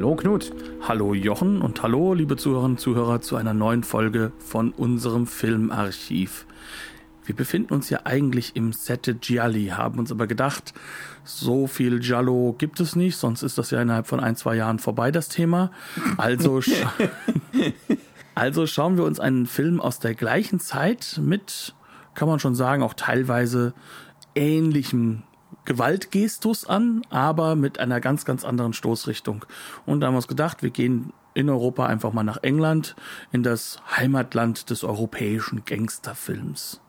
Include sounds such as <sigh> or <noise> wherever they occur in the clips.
Hallo Knut. Hallo Jochen und hallo liebe Zuhörerinnen und Zuhörer zu einer neuen Folge von unserem Filmarchiv. Wir befinden uns ja eigentlich im Sette Gialli, haben uns aber gedacht, so viel Giallo gibt es nicht, sonst ist das ja innerhalb von ein, zwei Jahren vorbei, das Thema. Also, <laughs> scha also schauen wir uns einen Film aus der gleichen Zeit mit, kann man schon sagen, auch teilweise ähnlichem Gewaltgestus an, aber mit einer ganz, ganz anderen Stoßrichtung. Und da haben wir uns gedacht, wir gehen in Europa einfach mal nach England, in das Heimatland des europäischen Gangsterfilms.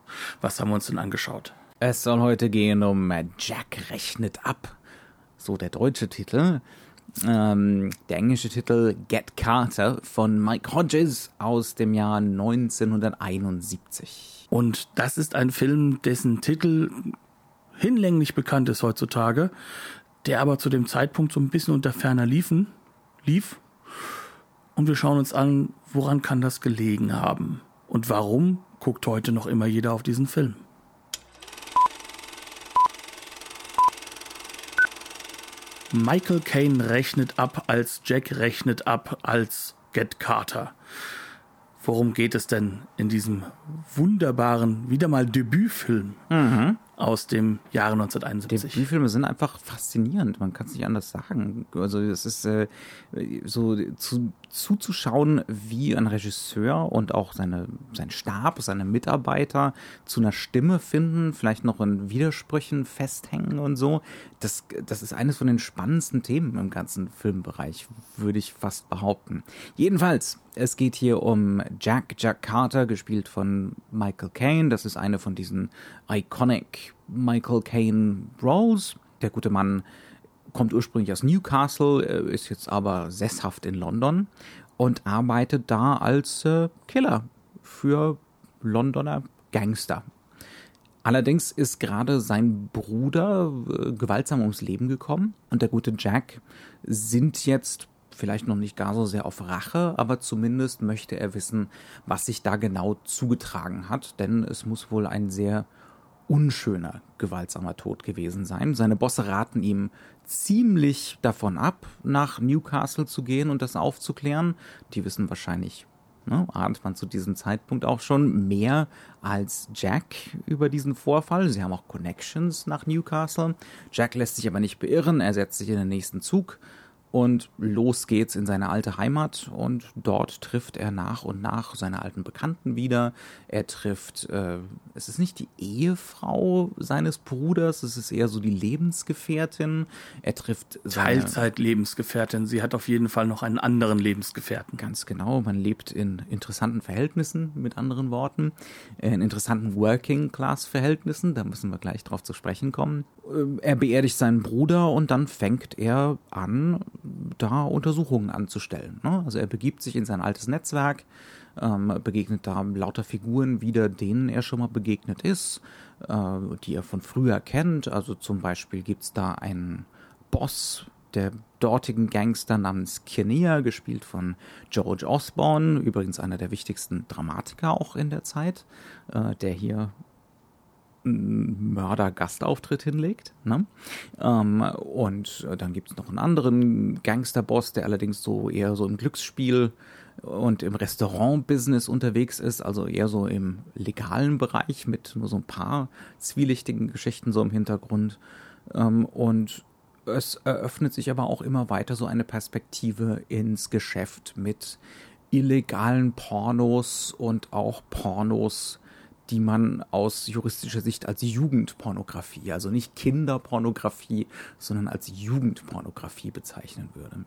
Was haben wir uns denn angeschaut? Es soll heute gehen um Jack rechnet ab. So der deutsche Titel. Ähm, der englische Titel Get Carter von Mike Hodges aus dem Jahr 1971. Und das ist ein Film, dessen Titel hinlänglich bekannt ist heutzutage, der aber zu dem Zeitpunkt so ein bisschen unter ferner liefen, lief. Und wir schauen uns an, woran kann das gelegen haben? Und warum guckt heute noch immer jeder auf diesen Film? Michael Caine rechnet ab als Jack rechnet ab als Get Carter. Worum geht es denn in diesem wunderbaren, wieder mal Debütfilm? Mhm aus dem Jahre 1971. Die Filme sind einfach faszinierend, man kann es nicht anders sagen. Also es ist äh, so zu, zuzuschauen, wie ein Regisseur und auch seine, sein Stab, seine Mitarbeiter zu einer Stimme finden, vielleicht noch in Widersprüchen festhängen und so. Das, das ist eines von den spannendsten Themen im ganzen Filmbereich, würde ich fast behaupten. Jedenfalls, es geht hier um Jack, Jack Carter, gespielt von Michael Caine. Das ist eine von diesen iconic Michael Caine Roles. Der gute Mann kommt ursprünglich aus Newcastle, ist jetzt aber sesshaft in London und arbeitet da als äh, Killer für Londoner Gangster. Allerdings ist gerade sein Bruder äh, gewaltsam ums Leben gekommen und der gute Jack sind jetzt vielleicht noch nicht gar so sehr auf Rache, aber zumindest möchte er wissen, was sich da genau zugetragen hat, denn es muss wohl ein sehr unschöner, gewaltsamer Tod gewesen sein. Seine Bosse raten ihm ziemlich davon ab, nach Newcastle zu gehen und das aufzuklären. Die wissen wahrscheinlich, ne, ahnt man zu diesem Zeitpunkt auch schon mehr als Jack über diesen Vorfall. Sie haben auch Connections nach Newcastle. Jack lässt sich aber nicht beirren, er setzt sich in den nächsten Zug und los geht's in seine alte Heimat und dort trifft er nach und nach seine alten Bekannten wieder. Er trifft, äh, es ist nicht die Ehefrau seines Bruders, es ist eher so die Lebensgefährtin. Er trifft seine Teilzeit-Lebensgefährtin. Sie hat auf jeden Fall noch einen anderen Lebensgefährten. Ganz genau. Man lebt in interessanten Verhältnissen, mit anderen Worten, in interessanten Working-Class-Verhältnissen. Da müssen wir gleich drauf zu sprechen kommen. Äh, er beerdigt seinen Bruder und dann fängt er an, da Untersuchungen anzustellen. Ne? Also er begibt sich in sein altes Netzwerk, ähm, begegnet da lauter Figuren wieder, denen er schon mal begegnet ist, äh, die er von früher kennt. Also zum Beispiel gibt es da einen Boss der dortigen Gangster namens Kinnear, gespielt von George Osborne, übrigens einer der wichtigsten Dramatiker auch in der Zeit, äh, der hier Mörder-Gastauftritt hinlegt. Ne? Ähm, und dann gibt es noch einen anderen Gangsterboss, der allerdings so eher so im Glücksspiel und im Restaurant-Business unterwegs ist, also eher so im legalen Bereich mit nur so ein paar zwielichtigen Geschichten so im Hintergrund. Ähm, und es eröffnet sich aber auch immer weiter so eine Perspektive ins Geschäft mit illegalen Pornos und auch Pornos, die man aus juristischer Sicht als Jugendpornografie, also nicht Kinderpornografie, sondern als Jugendpornografie bezeichnen würde.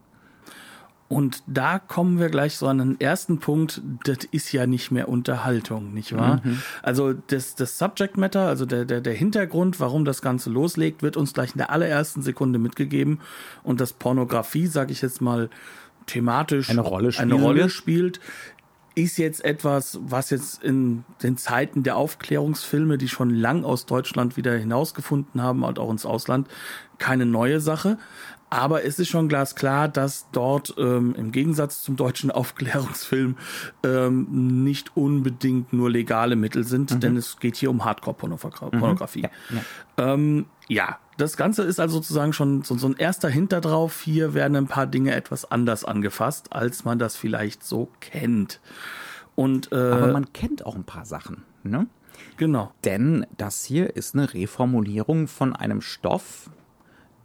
Und da kommen wir gleich so an den ersten Punkt, das ist ja nicht mehr Unterhaltung, nicht wahr? Mhm. Also das, das Subject Matter, also der, der, der Hintergrund, warum das Ganze loslegt, wird uns gleich in der allerersten Sekunde mitgegeben. Und das Pornografie, sage ich jetzt mal, thematisch eine Rolle, eine Rolle spielt, ist jetzt etwas, was jetzt in den Zeiten der Aufklärungsfilme, die schon lang aus Deutschland wieder hinausgefunden haben und auch ins Ausland, keine neue Sache. Aber es ist schon glasklar, dass dort ähm, im Gegensatz zum deutschen <laughs> Aufklärungsfilm ähm, nicht unbedingt nur legale Mittel sind, mhm. denn es geht hier um Hardcore-Pornografie. Mhm. Ja, ja. Ähm, ja, das Ganze ist also sozusagen schon so, so ein erster Hinter drauf. Hier werden ein paar Dinge etwas anders angefasst, als man das vielleicht so kennt. Und, äh, Aber man kennt auch ein paar Sachen, ne? Genau. Denn das hier ist eine Reformulierung von einem Stoff,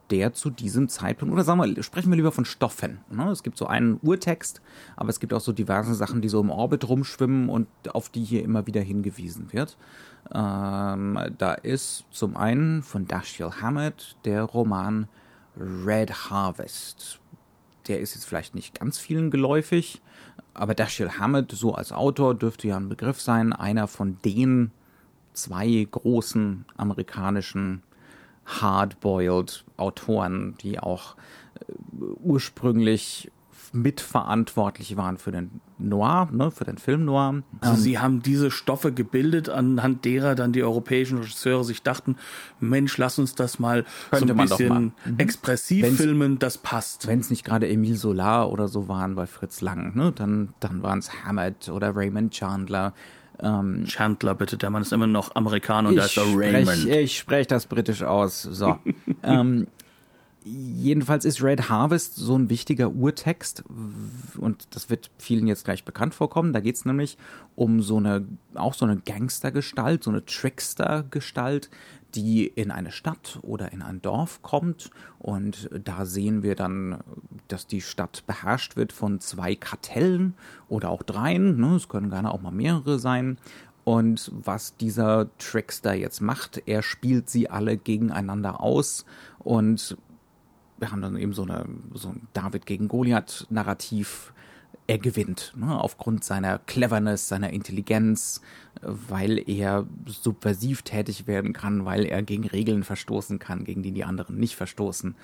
der zu diesem Zeitpunkt, oder sagen wir, sprechen wir lieber von Stoffen. Ne? Es gibt so einen Urtext, aber es gibt auch so diverse Sachen, die so im Orbit rumschwimmen und auf die hier immer wieder hingewiesen wird. Ähm, da ist zum einen von Dashiell Hammett der Roman Red Harvest. Der ist jetzt vielleicht nicht ganz vielen geläufig, aber Dashiell Hammett so als Autor dürfte ja ein Begriff sein, einer von den zwei großen amerikanischen hardboiled Autoren, die auch äh, ursprünglich mitverantwortlich waren für den Noir, ne, für den Film Noir. Also ähm, sie haben diese Stoffe gebildet, anhand derer dann die europäischen Regisseure sich dachten, Mensch, lass uns das mal so ein bisschen mhm. expressiv wenn's, filmen, das passt. Wenn es nicht gerade Emile Solar oder so waren bei Fritz Lang, ne, dann, dann waren es Hammett oder Raymond Chandler. Ähm, Chandler, bitte, der Mann ist immer noch Amerikaner und da ist der Raymond. ich spreche das britisch aus. So. <laughs> ähm, jedenfalls ist Red Harvest so ein wichtiger Urtext und das wird vielen jetzt gleich bekannt vorkommen. Da geht es nämlich um so eine, auch so eine Gangstergestalt, so eine Trickster-Gestalt, die in eine Stadt oder in ein Dorf kommt und da sehen wir dann, dass die Stadt beherrscht wird von zwei Kartellen oder auch dreien, ne? es können gerne auch mal mehrere sein. Und was dieser Trickster jetzt macht, er spielt sie alle gegeneinander aus und wir haben dann eben so, eine, so ein David gegen Goliath-Narrativ er gewinnt, ne, aufgrund seiner Cleverness, seiner Intelligenz, weil er subversiv tätig werden kann, weil er gegen Regeln verstoßen kann, gegen die die anderen nicht verstoßen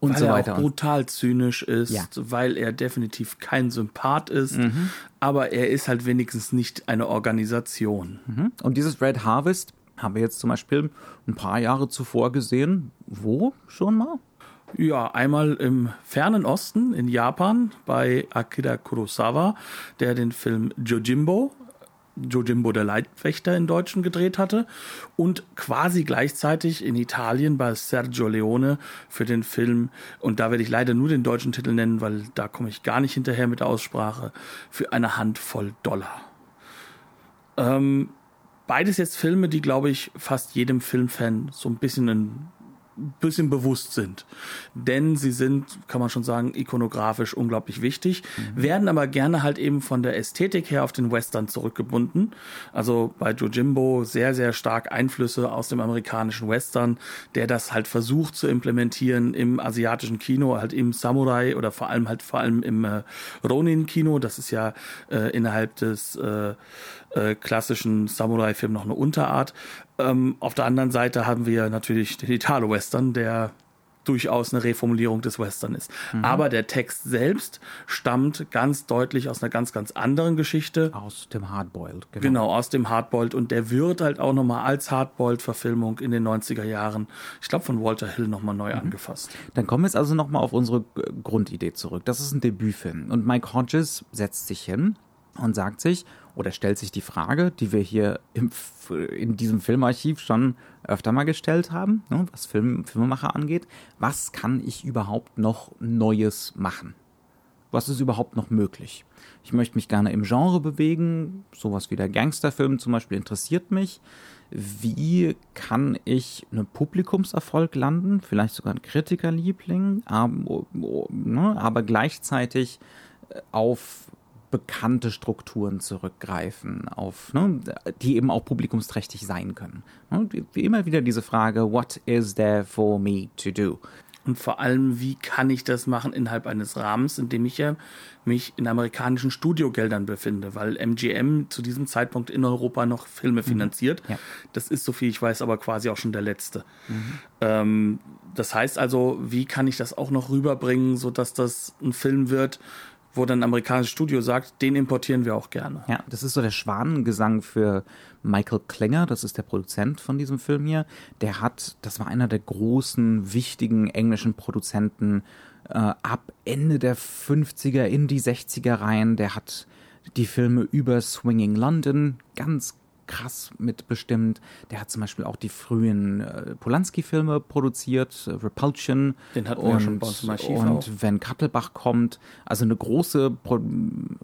und weil so weiter. Er auch brutal zynisch ist, ja. weil er definitiv kein Sympath ist, mhm. aber er ist halt wenigstens nicht eine Organisation. Mhm. Und dieses Red Harvest haben wir jetzt zum Beispiel ein paar Jahre zuvor gesehen. Wo schon mal? Ja, einmal im fernen Osten in Japan bei Akira Kurosawa, der den Film Jojimbo Jojimbo der Leitwächter in Deutschen gedreht hatte und quasi gleichzeitig in Italien bei Sergio Leone für den Film, und da werde ich leider nur den deutschen Titel nennen, weil da komme ich gar nicht hinterher mit der Aussprache, für eine Handvoll Dollar. Ähm, beides jetzt Filme, die, glaube ich, fast jedem Filmfan so ein bisschen ein bisschen bewusst sind. Denn sie sind, kann man schon sagen, ikonografisch unglaublich wichtig, mhm. werden aber gerne halt eben von der Ästhetik her auf den Western zurückgebunden. Also bei Jojimbo sehr, sehr stark Einflüsse aus dem amerikanischen Western, der das halt versucht zu implementieren im asiatischen Kino, halt im Samurai oder vor allem halt vor allem im äh, Ronin-Kino. Das ist ja äh, innerhalb des äh, äh, klassischen Samurai-Film noch eine Unterart. Ähm, auf der anderen Seite haben wir natürlich den Italo-Western, der durchaus eine Reformulierung des Western ist. Mhm. Aber der Text selbst stammt ganz deutlich aus einer ganz, ganz anderen Geschichte. Aus dem Hardboiled, genau. Genau, aus dem Hardboiled. Und der wird halt auch nochmal als Hardboiled-Verfilmung in den 90er Jahren, ich glaube von Walter Hill, nochmal neu mhm. angefasst. Dann kommen wir jetzt also nochmal auf unsere Grundidee zurück. Das ist ein Debütfilm. Und Mike Hodges setzt sich hin und sagt sich, oder stellt sich die Frage, die wir hier im, in diesem Filmarchiv schon öfter mal gestellt haben, ne, was Film, Filmemacher angeht, was kann ich überhaupt noch Neues machen? Was ist überhaupt noch möglich? Ich möchte mich gerne im Genre bewegen, sowas wie der Gangsterfilm zum Beispiel interessiert mich. Wie kann ich einen Publikumserfolg landen, vielleicht sogar ein Kritikerliebling, aber, ne, aber gleichzeitig auf bekannte Strukturen zurückgreifen, auf, ne, die eben auch publikumsträchtig sein können. Ne, wie immer wieder diese Frage, what is there for me to do? Und vor allem, wie kann ich das machen innerhalb eines Rahmens, in dem ich ja mich in amerikanischen Studiogeldern befinde, weil MGM zu diesem Zeitpunkt in Europa noch Filme mhm. finanziert. Ja. Das ist, so viel ich weiß, aber quasi auch schon der letzte. Mhm. Ähm, das heißt also, wie kann ich das auch noch rüberbringen, sodass das ein Film wird, wo dann ein amerikanisches Studio sagt, den importieren wir auch gerne. Ja, das ist so der Schwanengesang für Michael Klinger, das ist der Produzent von diesem Film hier. Der hat, das war einer der großen, wichtigen englischen Produzenten äh, ab Ende der 50er in die 60er rein. Der hat die Filme über Swinging London ganz krass mitbestimmt. Der hat zum Beispiel auch die frühen äh, Polanski-Filme produziert, äh, Repulsion. Den hatten wir ja schon bei uns im Archiv Und auch. wenn Kattelbach kommt, also eine große Pro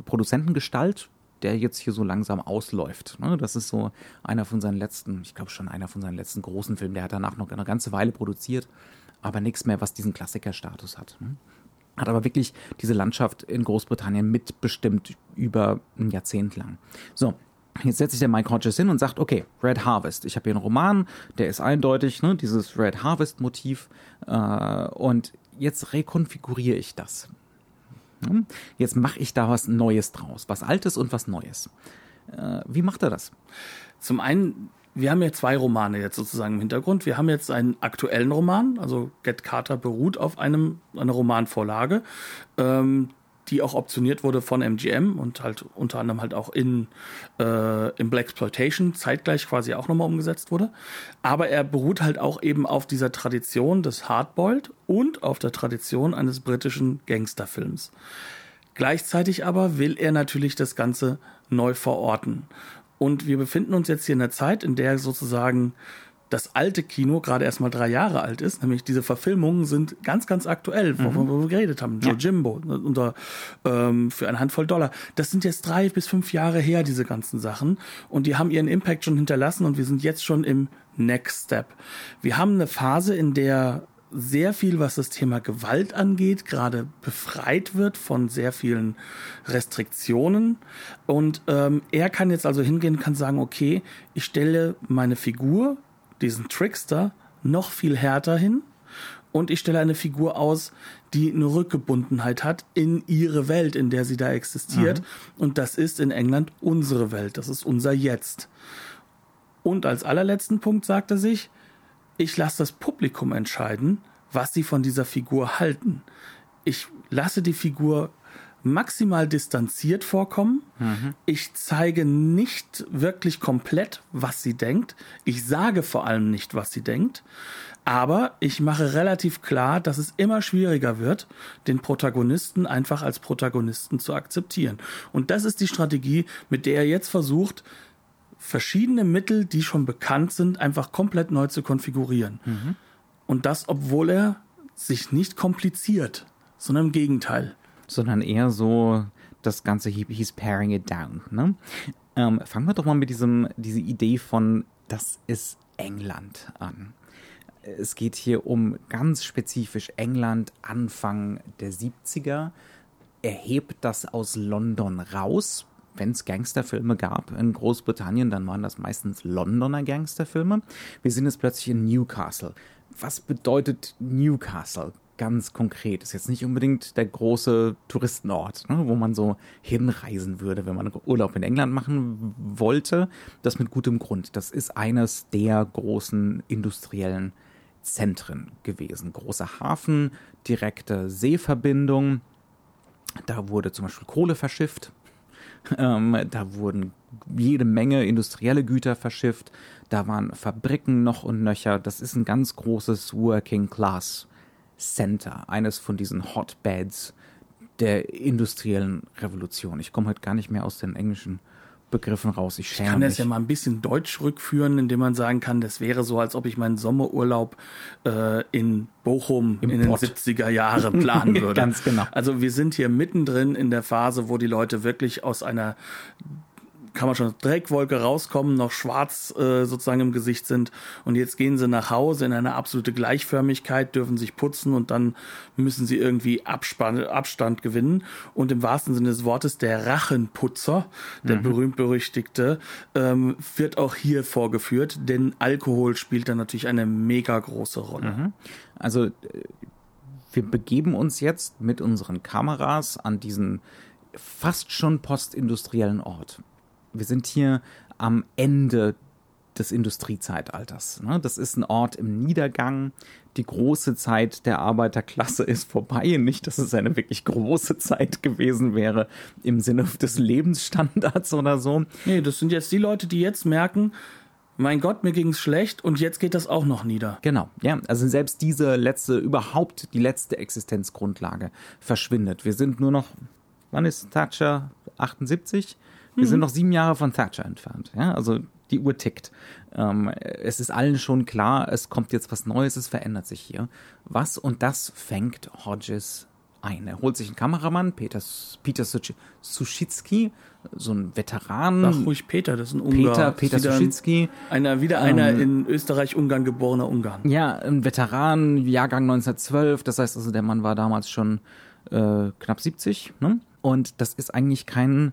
Produzentengestalt, der jetzt hier so langsam ausläuft. Ne? Das ist so einer von seinen letzten, ich glaube schon einer von seinen letzten großen Filmen. Der hat danach noch eine ganze Weile produziert, aber nichts mehr, was diesen Klassikerstatus hat. Ne? Hat aber wirklich diese Landschaft in Großbritannien mitbestimmt über ein Jahrzehnt lang. So, Jetzt setzt sich der Mike Hodges hin und sagt, okay, Red Harvest. Ich habe hier einen Roman, der ist eindeutig, ne, dieses Red Harvest-Motiv. Äh, und jetzt rekonfiguriere ich das. Hm? Jetzt mache ich da was Neues draus. Was Altes und was Neues. Äh, wie macht er das? Zum einen, wir haben ja zwei Romane jetzt sozusagen im Hintergrund. Wir haben jetzt einen aktuellen Roman, also Get Carter beruht auf einem, einer Romanvorlage, ähm, die auch optioniert wurde von MGM und halt unter anderem halt auch in äh, im Black Exploitation zeitgleich quasi auch nochmal umgesetzt wurde. Aber er beruht halt auch eben auf dieser Tradition des Hardboiled und auf der Tradition eines britischen Gangsterfilms. Gleichzeitig aber will er natürlich das Ganze neu verorten. Und wir befinden uns jetzt hier in der Zeit, in der sozusagen das alte Kino gerade erst mal drei Jahre alt ist, nämlich diese Verfilmungen sind ganz, ganz aktuell, wovon wir geredet haben. Joe Jimbo ne, unter, ähm, für eine Handvoll Dollar. Das sind jetzt drei bis fünf Jahre her, diese ganzen Sachen. Und die haben ihren Impact schon hinterlassen und wir sind jetzt schon im Next Step. Wir haben eine Phase, in der sehr viel, was das Thema Gewalt angeht, gerade befreit wird von sehr vielen Restriktionen. Und ähm, er kann jetzt also hingehen und kann sagen, okay, ich stelle meine Figur, diesen Trickster, noch viel härter hin. Und ich stelle eine Figur aus, die eine Rückgebundenheit hat in ihre Welt, in der sie da existiert. Und das ist in England unsere Welt. Das ist unser Jetzt. Und als allerletzten Punkt sagt er sich, ich lasse das Publikum entscheiden, was sie von dieser Figur halten. Ich lasse die Figur maximal distanziert vorkommen. Ich zeige nicht wirklich komplett, was sie denkt. Ich sage vor allem nicht, was sie denkt. Aber ich mache relativ klar, dass es immer schwieriger wird, den Protagonisten einfach als Protagonisten zu akzeptieren. Und das ist die Strategie, mit der er jetzt versucht, verschiedene Mittel, die schon bekannt sind, einfach komplett neu zu konfigurieren. Und das, obwohl er sich nicht kompliziert, sondern im Gegenteil. Sondern eher so das Ganze, he, he's paring it down. Ne? Ähm, fangen wir doch mal mit diesem, diese Idee von, das ist England an. Es geht hier um ganz spezifisch England Anfang der 70er. Er hebt das aus London raus. Wenn es Gangsterfilme gab in Großbritannien, dann waren das meistens Londoner Gangsterfilme. Wir sind jetzt plötzlich in Newcastle. Was bedeutet Newcastle? Ganz konkret. Ist jetzt nicht unbedingt der große Touristenort, ne, wo man so hinreisen würde, wenn man Urlaub in England machen wollte. Das mit gutem Grund. Das ist eines der großen industriellen Zentren gewesen. Großer Hafen, direkte Seeverbindung. Da wurde zum Beispiel Kohle verschifft. Ähm, da wurden jede Menge industrielle Güter verschifft. Da waren Fabriken noch und nöcher. Das ist ein ganz großes Working Class Center. Eines von diesen Hotbeds der industriellen Revolution. Ich komme heute gar nicht mehr aus den englischen Begriffen raus. Ich Ich schäme kann mich. das ja mal ein bisschen deutsch rückführen, indem man sagen kann, das wäre so, als ob ich meinen Sommerurlaub äh, in Bochum Im in den Pott. 70er Jahren planen <laughs> würde. Ganz genau. Also wir sind hier mittendrin in der Phase, wo die Leute wirklich aus einer kann man schon Dreckwolke rauskommen, noch schwarz äh, sozusagen im Gesicht sind und jetzt gehen sie nach Hause in eine absolute Gleichförmigkeit, dürfen sich putzen und dann müssen sie irgendwie Abspann, Abstand gewinnen und im wahrsten Sinne des Wortes der Rachenputzer, der berühmt-berüchtigte, ähm, wird auch hier vorgeführt, denn Alkohol spielt da natürlich eine mega große Rolle. Also äh, wir begeben uns jetzt mit unseren Kameras an diesen fast schon postindustriellen Ort. Wir sind hier am Ende des Industriezeitalters. Ne? Das ist ein Ort im Niedergang. Die große Zeit der Arbeiterklasse ist vorbei. Nicht, dass es eine wirklich große Zeit gewesen wäre im Sinne des Lebensstandards oder so. Nee, das sind jetzt die Leute, die jetzt merken, mein Gott, mir ging es schlecht und jetzt geht das auch noch nieder. Genau, ja. Also selbst diese letzte, überhaupt die letzte Existenzgrundlage verschwindet. Wir sind nur noch, wann ist Thatcher? 78? Wir mhm. sind noch sieben Jahre von Thatcher entfernt. Ja, also die Uhr tickt. Ähm, es ist allen schon klar, es kommt jetzt was Neues, es verändert sich hier. Was und das fängt Hodges ein. Er holt sich einen Kameramann, Peter, Peter Suschitsky, so ein Veteran. Ach, ruhig Peter, das ist ein Ungar. Peter, Peter Suschitsky. Einer, wieder einer ähm, in Österreich-Ungarn geborener Ungarn. Ja, ein Veteran, Jahrgang 1912. Das heißt also, der Mann war damals schon äh, knapp 70. Ne? Und das ist eigentlich kein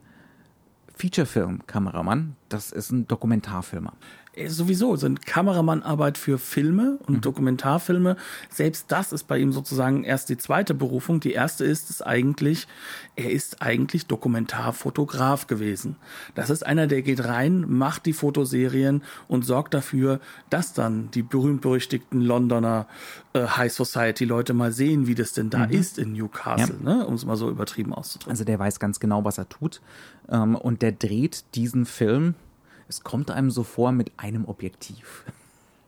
Featurefilm-Kameramann, das ist ein Dokumentarfilmer. Äh, sowieso sind Kameramann-Arbeit für Filme und mhm. Dokumentarfilme. Selbst das ist bei ihm sozusagen erst die zweite Berufung. Die erste ist es eigentlich, er ist eigentlich Dokumentarfotograf gewesen. Das ist einer, der geht rein, macht die Fotoserien und sorgt dafür, dass dann die berühmt-berüchtigten Londoner äh, High Society Leute mal sehen, wie das denn da mhm. ist in Newcastle, ja. ne? um es mal so übertrieben auszudrücken. Also der weiß ganz genau, was er tut. Ähm, und der dreht diesen Film es kommt einem so vor mit einem Objektiv.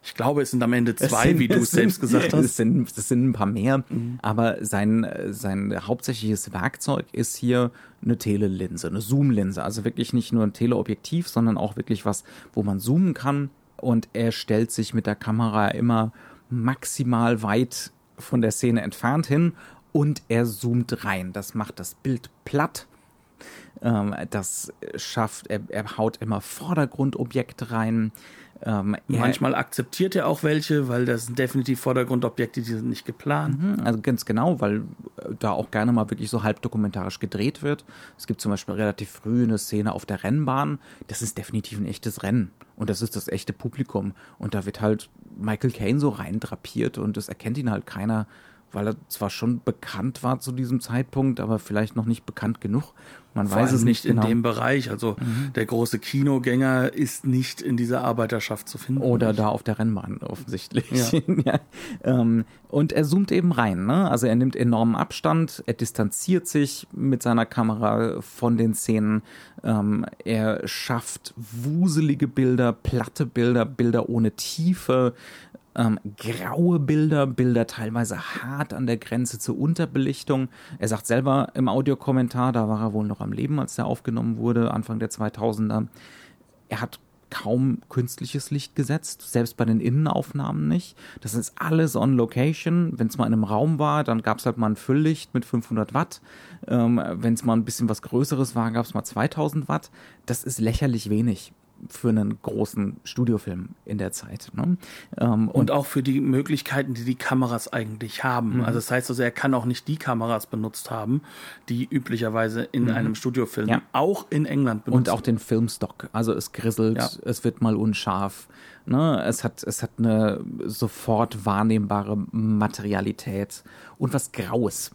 Ich glaube, es sind am Ende zwei, sind, wie du es selbst gesagt hast. Es sind, es sind ein paar mehr, mhm. aber sein, sein hauptsächliches Werkzeug ist hier eine Telelinse, eine Zoomlinse. Also wirklich nicht nur ein Teleobjektiv, sondern auch wirklich was, wo man zoomen kann. Und er stellt sich mit der Kamera immer maximal weit von der Szene entfernt hin und er zoomt rein. Das macht das Bild platt ähm, das schafft, er, er haut immer Vordergrundobjekte rein. Ähm, Manchmal akzeptiert er auch welche, weil das sind definitiv Vordergrundobjekte, die sind nicht geplant. Mhm, also ganz genau, weil äh, da auch gerne mal wirklich so halb dokumentarisch gedreht wird. Es gibt zum Beispiel relativ früh eine Szene auf der Rennbahn. Das ist definitiv ein echtes Rennen. Und das ist das echte Publikum. Und da wird halt Michael Caine so reindrapiert und das erkennt ihn halt keiner weil er zwar schon bekannt war zu diesem Zeitpunkt, aber vielleicht noch nicht bekannt genug. Man Vor weiß es nicht genau. in dem Bereich. Also mhm. der große Kinogänger ist nicht in dieser Arbeiterschaft zu finden. Oder da auf der Rennbahn offensichtlich. Ja. <laughs> ja. Ähm, und er zoomt eben rein. Ne? Also er nimmt enormen Abstand, er distanziert sich mit seiner Kamera von den Szenen. Ähm, er schafft wuselige Bilder, platte Bilder, Bilder ohne Tiefe ähm, graue Bilder, Bilder teilweise hart an der Grenze zur Unterbelichtung. Er sagt selber im Audiokommentar, da war er wohl noch am Leben, als der aufgenommen wurde, Anfang der 2000er. Er hat kaum künstliches Licht gesetzt, selbst bei den Innenaufnahmen nicht. Das ist alles on location. Wenn es mal in einem Raum war, dann gab es halt mal ein Fülllicht mit 500 Watt. Ähm, Wenn es mal ein bisschen was Größeres war, gab es mal 2000 Watt. Das ist lächerlich wenig für einen großen Studiofilm in der Zeit. Ne? Ähm, und, und, auch für die Möglichkeiten, die die Kameras eigentlich haben. Mhm. Also das heißt also, er kann auch nicht die Kameras benutzt haben, die üblicherweise in mhm. einem Studiofilm ja. auch in England benutzt Und auch den Filmstock. Also es grisselt, ja. es wird mal unscharf. Ne? Es, hat, es hat eine sofort wahrnehmbare Materialität und was Graues.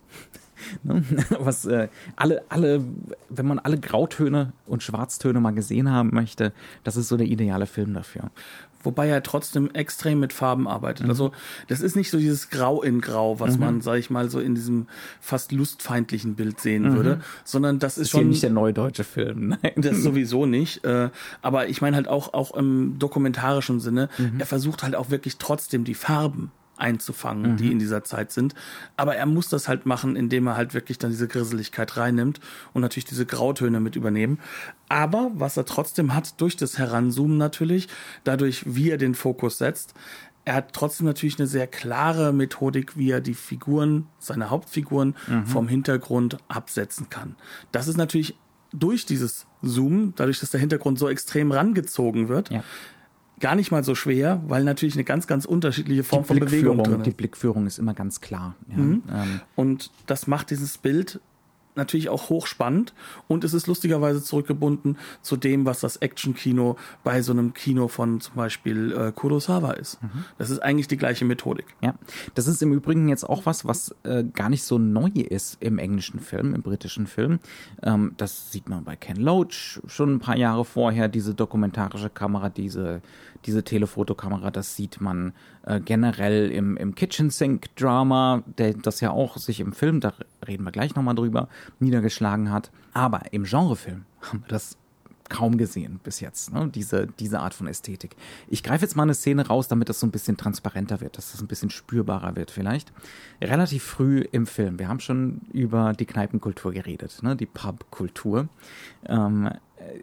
Ne? <laughs> Was äh, alle, alle, wenn man alle Grautöne und Schwarztöne mal gesehen haben möchte, das ist so der ideale Film dafür. Wobei er trotzdem extrem mit Farben arbeitet. Mhm. Also das ist nicht so dieses Grau in Grau, was mhm. man, sag ich mal, so in diesem fast lustfeindlichen Bild sehen mhm. würde, sondern das ist, das ist schon nicht der neue deutsche Film. <laughs> Nein. Das sowieso nicht. Äh, aber ich meine halt auch auch im dokumentarischen Sinne. Mhm. Er versucht halt auch wirklich trotzdem die Farben einzufangen, mhm. die in dieser Zeit sind. Aber er muss das halt machen, indem er halt wirklich dann diese Grisseligkeit reinnimmt und natürlich diese Grautöne mit übernehmen. Aber was er trotzdem hat, durch das Heranzoomen natürlich, dadurch, wie er den Fokus setzt, er hat trotzdem natürlich eine sehr klare Methodik, wie er die Figuren, seine Hauptfiguren mhm. vom Hintergrund absetzen kann. Das ist natürlich durch dieses Zoom, dadurch, dass der Hintergrund so extrem rangezogen wird, ja gar nicht mal so schwer, weil natürlich eine ganz, ganz unterschiedliche Form von Bewegung drin ist. Die Blickführung ist immer ganz klar. Ja. Mhm. Ähm. Und das macht dieses Bild natürlich auch hochspannend und es ist lustigerweise zurückgebunden zu dem, was das Action-Kino bei so einem Kino von zum Beispiel äh, Kurosawa ist. Mhm. Das ist eigentlich die gleiche Methodik. Ja, das ist im Übrigen jetzt auch was, was äh, gar nicht so neu ist im englischen Film, im britischen Film. Ähm, das sieht man bei Ken Loach schon ein paar Jahre vorher, diese dokumentarische Kamera, diese diese Telefotokamera, das sieht man äh, generell im, im Kitchen Sink Drama, der das ja auch sich im Film, da reden wir gleich nochmal drüber, niedergeschlagen hat. Aber im Genrefilm <laughs> haben wir das kaum gesehen bis jetzt, ne? diese, diese Art von Ästhetik. Ich greife jetzt mal eine Szene raus, damit das so ein bisschen transparenter wird, dass das ein bisschen spürbarer wird vielleicht. Relativ früh im Film, wir haben schon über die Kneipenkultur geredet, ne? die Pubkultur, ähm, äh,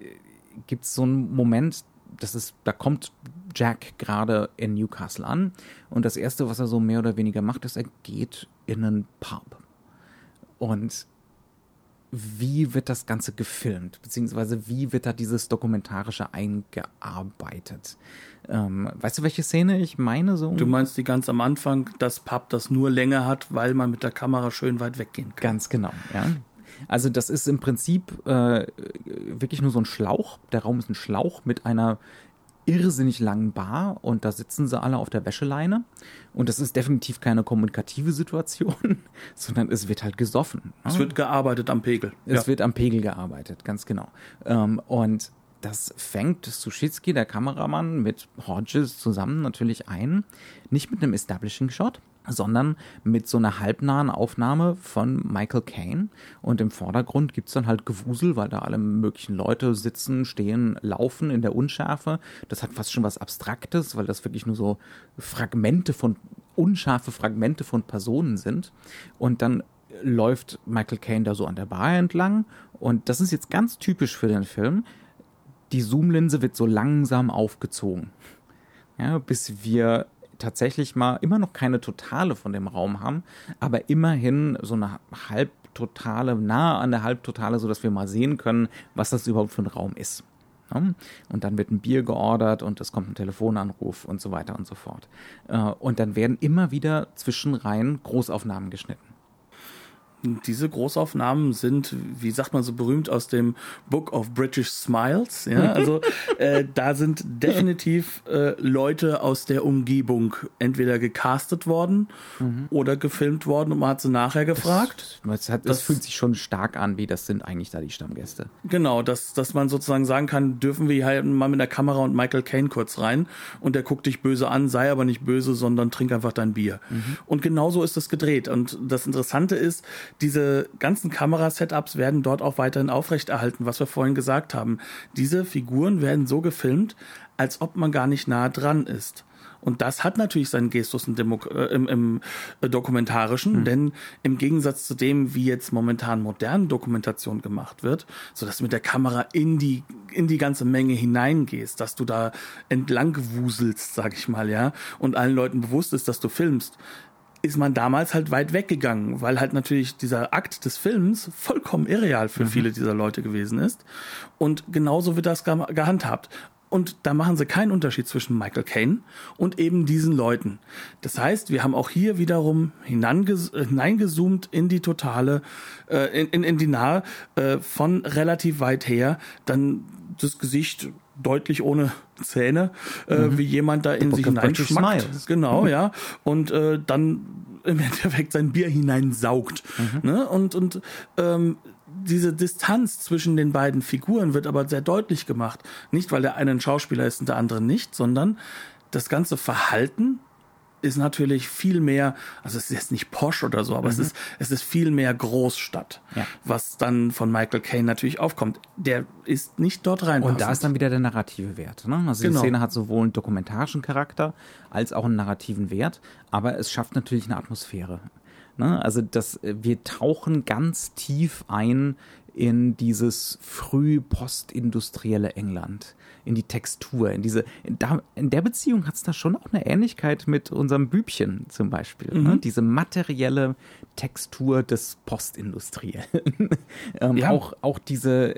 gibt es so einen Moment, das ist, da kommt Jack gerade in Newcastle an und das erste, was er so mehr oder weniger macht, ist, er geht in einen Pub. Und wie wird das Ganze gefilmt, beziehungsweise wie wird da dieses Dokumentarische eingearbeitet? Ähm, weißt du, welche Szene ich meine? So? Du meinst die ganz am Anfang, das Pub, das nur Länge hat, weil man mit der Kamera schön weit weggehen kann. Ganz genau, ja. Also das ist im Prinzip äh, wirklich nur so ein Schlauch. Der Raum ist ein Schlauch mit einer irrsinnig langen Bar und da sitzen sie alle auf der Wäscheleine. Und das ist definitiv keine kommunikative Situation, <laughs> sondern es wird halt gesoffen. Es wird gearbeitet am Pegel. Es ja. wird am Pegel gearbeitet, ganz genau. Ähm, und das fängt Suschitsky, der Kameramann, mit Hodges zusammen natürlich ein. Nicht mit einem Establishing Shot, sondern mit so einer halbnahen Aufnahme von Michael Caine. Und im Vordergrund gibt's dann halt Gewusel, weil da alle möglichen Leute sitzen, stehen, laufen in der Unschärfe. Das hat fast schon was Abstraktes, weil das wirklich nur so Fragmente von, unscharfe Fragmente von Personen sind. Und dann läuft Michael Caine da so an der Bar entlang. Und das ist jetzt ganz typisch für den Film. Die Zoomlinse wird so langsam aufgezogen. Ja, bis wir tatsächlich mal immer noch keine Totale von dem Raum haben, aber immerhin so eine Halbtotale, nahe an der Halbtotale, sodass wir mal sehen können, was das überhaupt für ein Raum ist. Und dann wird ein Bier geordert und es kommt ein Telefonanruf und so weiter und so fort. Äh, und dann werden immer wieder zwischenreihen Großaufnahmen geschnitten. Diese Großaufnahmen sind, wie sagt man so berühmt, aus dem Book of British Smiles. Ja, <laughs> also äh, da sind definitiv äh, Leute aus der Umgebung entweder gecastet worden mhm. oder gefilmt worden und man hat sie nachher gefragt. Das, das, hat, das, das, fühlt sich schon stark an, wie das sind eigentlich da die Stammgäste. Genau, dass, dass man sozusagen sagen kann, dürfen wir hier mal mit der Kamera und Michael Caine kurz rein und der guckt dich böse an, sei aber nicht böse, sondern trink einfach dein Bier. Mhm. Und genauso ist das gedreht. Und das Interessante ist, diese ganzen Kamerasetups werden dort auch weiterhin aufrechterhalten, was wir vorhin gesagt haben. Diese Figuren werden so gefilmt, als ob man gar nicht nah dran ist. Und das hat natürlich seinen Gestus im, Demo äh, im, im äh, Dokumentarischen, mhm. denn im Gegensatz zu dem, wie jetzt momentan moderne Dokumentation gemacht wird, so dass du mit der Kamera in die, in die ganze Menge hineingehst, dass du da entlang wuselst, sag ich mal, ja, und allen Leuten bewusst ist, dass du filmst, ist man damals halt weit weggegangen, weil halt natürlich dieser Akt des Films vollkommen irreal für mhm. viele dieser Leute gewesen ist. Und genauso wird das gehandhabt. Und da machen sie keinen Unterschied zwischen Michael Caine und eben diesen Leuten. Das heißt, wir haben auch hier wiederum hineingezoomt in die totale, äh, in, in, in die nahe, äh, von relativ weit her, dann das Gesicht deutlich ohne Zähne, äh, mhm. wie jemand da in sich hineinschmackt. Genau, mhm. ja. Und äh, dann im Endeffekt sein Bier hineinsaugt. Mhm. Ne? Und, und ähm, diese Distanz zwischen den beiden Figuren wird aber sehr deutlich gemacht. Nicht, weil der eine ein Schauspieler ist und der andere nicht, sondern das ganze Verhalten ist natürlich viel mehr, also es ist jetzt nicht posch oder so, aber mhm. es ist es ist viel mehr Großstadt, ja. was dann von Michael Caine natürlich aufkommt. Der ist nicht dort rein. Und da ist dann wieder der narrative Wert. Ne? Also genau. die Szene hat sowohl einen dokumentarischen Charakter als auch einen narrativen Wert, aber es schafft natürlich eine Atmosphäre. Ne? Also das, wir tauchen ganz tief ein in dieses früh postindustrielle England in die Textur, in diese, in, da, in der Beziehung hat es da schon auch eine Ähnlichkeit mit unserem Bübchen zum Beispiel. Ne? Mhm. Ne? Diese materielle Textur des Postindustriellen. <laughs> ähm, ja. auch, auch diese,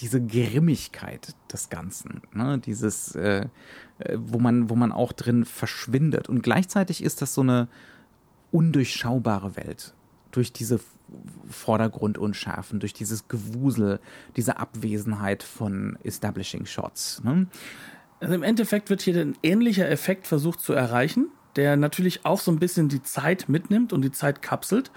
diese Grimmigkeit des Ganzen, ne? dieses, äh, äh, wo man, wo man auch drin verschwindet. Und gleichzeitig ist das so eine undurchschaubare Welt. Durch diese Vordergrundunschärfen, durch dieses Gewusel, diese Abwesenheit von Establishing Shots. Ne? Also im Endeffekt wird hier ein ähnlicher Effekt versucht zu erreichen, der natürlich auch so ein bisschen die Zeit mitnimmt und die Zeit kapselt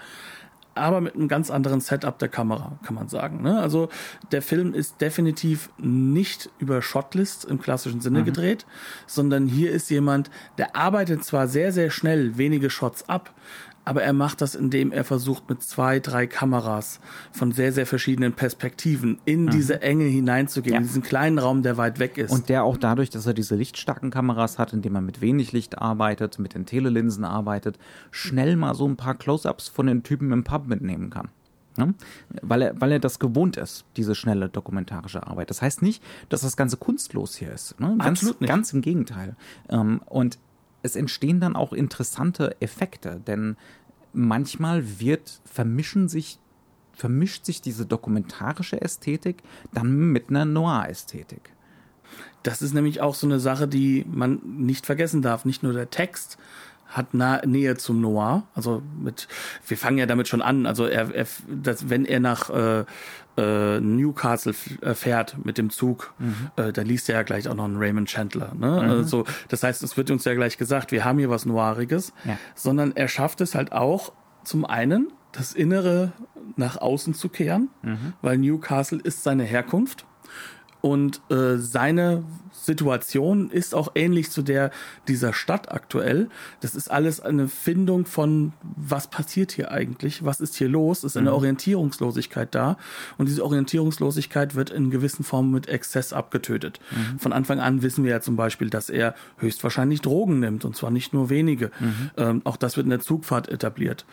aber mit einem ganz anderen Setup der Kamera, kann man sagen. Ne? Also der Film ist definitiv nicht über Shotlist im klassischen Sinne mhm. gedreht, sondern hier ist jemand, der arbeitet zwar sehr, sehr schnell wenige Shots ab, aber er macht das, indem er versucht, mit zwei, drei Kameras von sehr, sehr verschiedenen Perspektiven in mhm. diese Enge hineinzugehen, ja. in diesen kleinen Raum, der weit weg ist. Und der auch dadurch, dass er diese lichtstarken Kameras hat, indem er mit wenig Licht arbeitet, mit den Telelinsen arbeitet, schnell mal so ein paar Close-ups von den Typen im Pub mitnehmen kann. Ne? Weil, er, weil er das gewohnt ist, diese schnelle dokumentarische Arbeit. Das heißt nicht, dass das Ganze kunstlos hier ist. Ne? Ganz, Absolut nicht. Ganz im Gegenteil. Ähm, und es entstehen dann auch interessante Effekte, denn manchmal wird, vermischen sich, vermischt sich diese dokumentarische Ästhetik dann mit einer Noir-Ästhetik. Das ist nämlich auch so eine Sache, die man nicht vergessen darf. Nicht nur der Text hat nah, Nähe zum Noir. Also mit, wir fangen ja damit schon an. Also er, er das, wenn er nach äh, äh, Newcastle äh, fährt mit dem Zug, mhm. äh, da liest er ja gleich auch noch einen Raymond Chandler. Ne? Mhm. Also, das heißt, es wird uns ja gleich gesagt, wir haben hier was Noiriges, ja. sondern er schafft es halt auch zum einen, das Innere nach außen zu kehren, mhm. weil Newcastle ist seine Herkunft und äh, seine Situation ist auch ähnlich zu der dieser Stadt aktuell. Das ist alles eine Findung von, was passiert hier eigentlich? Was ist hier los? Ist eine mhm. Orientierungslosigkeit da. Und diese Orientierungslosigkeit wird in gewissen Formen mit Exzess abgetötet. Mhm. Von Anfang an wissen wir ja zum Beispiel, dass er höchstwahrscheinlich Drogen nimmt. Und zwar nicht nur wenige. Mhm. Ähm, auch das wird in der Zugfahrt etabliert.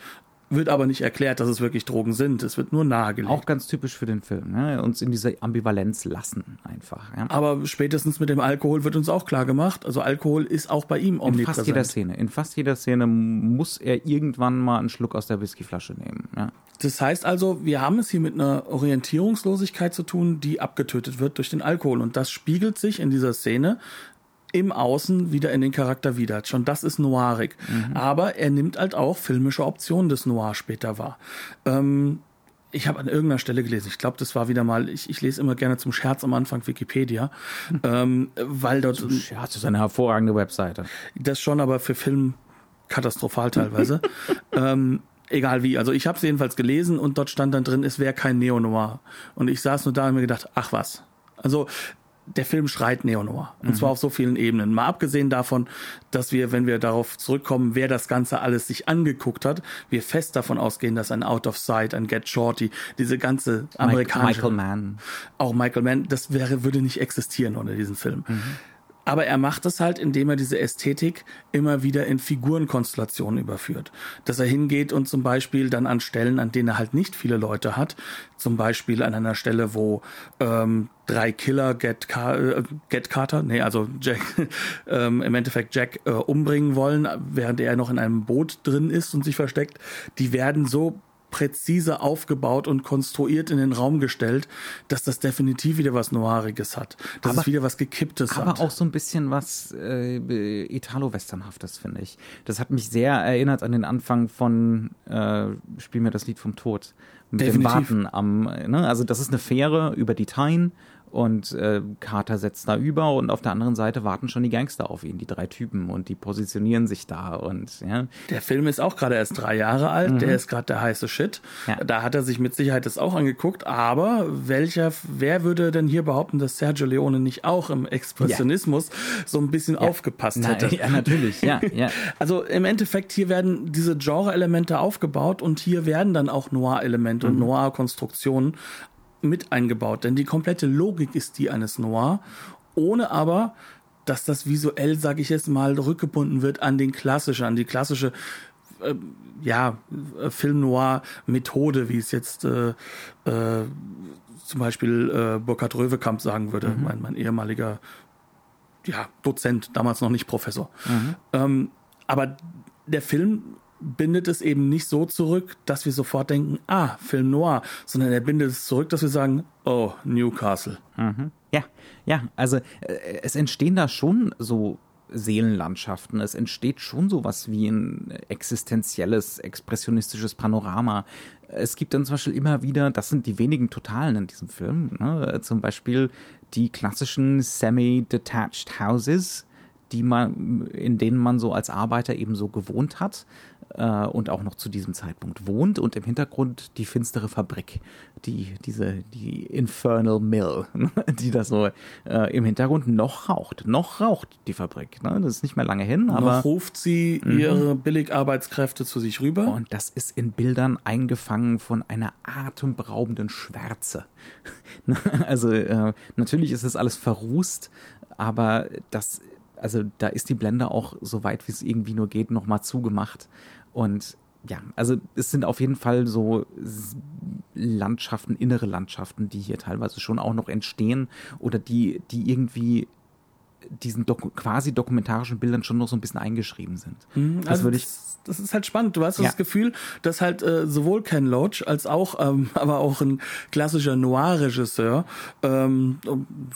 Wird aber nicht erklärt, dass es wirklich Drogen sind. Es wird nur nahegelegt. Auch ganz typisch für den Film. Ne? Uns in dieser Ambivalenz lassen einfach. Ja? Aber spätestens mit dem Alkohol wird uns auch klar gemacht. Also Alkohol ist auch bei ihm omnipräsent. In fast jeder Szene. In fast jeder Szene muss er irgendwann mal einen Schluck aus der Whiskyflasche nehmen. Ja? Das heißt also, wir haben es hier mit einer Orientierungslosigkeit zu tun, die abgetötet wird durch den Alkohol. Und das spiegelt sich in dieser Szene im Außen wieder in den Charakter wieder. Schon das ist noirig. Mhm. Aber er nimmt halt auch filmische Optionen des Noir später wahr. Ähm, ich habe an irgendeiner Stelle gelesen, ich glaube, das war wieder mal, ich, ich lese immer gerne zum Scherz am Anfang Wikipedia, hm. <laughs> ähm, weil dort. Zum Scherz ist eine hervorragende Webseite. Das schon, aber für Film katastrophal teilweise. <laughs> ähm, egal wie. Also ich habe es jedenfalls gelesen und dort stand dann drin, es wäre kein Neo-Noir. Und ich saß nur da und mir gedacht, ach was. Also der Film schreit Neo-Noir. Und mhm. zwar auf so vielen Ebenen. Mal abgesehen davon, dass wir, wenn wir darauf zurückkommen, wer das Ganze alles sich angeguckt hat, wir fest davon ausgehen, dass ein Out of Sight, ein Get Shorty, diese ganze amerikanische... Michael Mann. Auch Michael Mann, das wäre, würde nicht existieren ohne diesen Film. Mhm. Aber er macht es halt, indem er diese Ästhetik immer wieder in Figurenkonstellationen überführt. Dass er hingeht und zum Beispiel dann an Stellen, an denen er halt nicht viele Leute hat, zum Beispiel an einer Stelle, wo ähm, drei Killer Get, Car äh, Get Carter, nee, also Jack, <laughs> ähm, im Endeffekt Jack äh, umbringen wollen, während er noch in einem Boot drin ist und sich versteckt, die werden so präzise aufgebaut und konstruiert in den Raum gestellt, dass das definitiv wieder was Noiriges hat. Dass aber, es wieder was Gekipptes aber hat. Aber auch so ein bisschen was äh, Italo-Westernhaftes, finde ich. Das hat mich sehr erinnert an den Anfang von äh, Spiel mir das Lied vom Tod. Mit Definitiv. dem Warten am, ne? Also das ist eine Fähre über die Tyne und äh, Carter setzt da über und auf der anderen Seite warten schon die Gangster auf ihn, die drei Typen und die positionieren sich da und ja. Der Film ist auch gerade erst drei Jahre alt, mhm. der ist gerade der heiße Shit. Ja. Da hat er sich mit Sicherheit das auch angeguckt, aber welcher, wer würde denn hier behaupten, dass Sergio Leone nicht auch im Expressionismus ja. so ein bisschen aufgepasst Na, hätte? Ja, natürlich, ja, ja. <laughs> Also im Endeffekt, hier werden diese Genre-Elemente aufgebaut und hier werden dann auch Noir-Elemente mhm. und Noir-Konstruktionen mit eingebaut, denn die komplette Logik ist die eines Noir, ohne aber, dass das visuell, sage ich jetzt mal, rückgebunden wird an den klassischen, an die klassische äh, ja, Film Noir Methode, wie es jetzt äh, äh, zum Beispiel äh, Burkhard Röwekamp sagen würde, mhm. mein, mein ehemaliger ja, Dozent, damals noch nicht Professor. Mhm. Ähm, aber der Film bindet es eben nicht so zurück, dass wir sofort denken, ah, Film Noir, sondern er bindet es zurück, dass wir sagen, oh, Newcastle. Mhm. Ja, ja, also äh, es entstehen da schon so Seelenlandschaften. Es entsteht schon sowas wie ein existenzielles, expressionistisches Panorama. Es gibt dann zum Beispiel immer wieder, das sind die wenigen Totalen in diesem Film, ne? zum Beispiel die klassischen semi-detached Houses, die man, in denen man so als Arbeiter eben so gewohnt hat äh, und auch noch zu diesem Zeitpunkt wohnt und im Hintergrund die finstere Fabrik, die diese die Infernal Mill, <laughs> die da so äh, im Hintergrund noch raucht, noch raucht die Fabrik. Ne? Das ist nicht mehr lange hin, aber noch ruft sie Mhm. ihre Billigarbeitskräfte zu sich rüber. und das ist in Bildern eingefangen von einer atemberaubenden Schwärze. <laughs> also äh, natürlich ist das alles verrußt, aber das, also da ist die Blende auch so weit wie es irgendwie nur geht nochmal zugemacht. Und ja, also es sind auf jeden Fall so Landschaften, innere Landschaften, die hier teilweise schon auch noch entstehen oder die, die irgendwie diesen Doku quasi dokumentarischen Bildern schon noch so ein bisschen eingeschrieben sind. das Also würde ich das, das ist halt spannend. Du hast Ja. das Gefühl, dass halt äh, sowohl Ken Loach als auch, ähm, <laughs> aber auch ein klassischer Noir-Regisseur, ähm,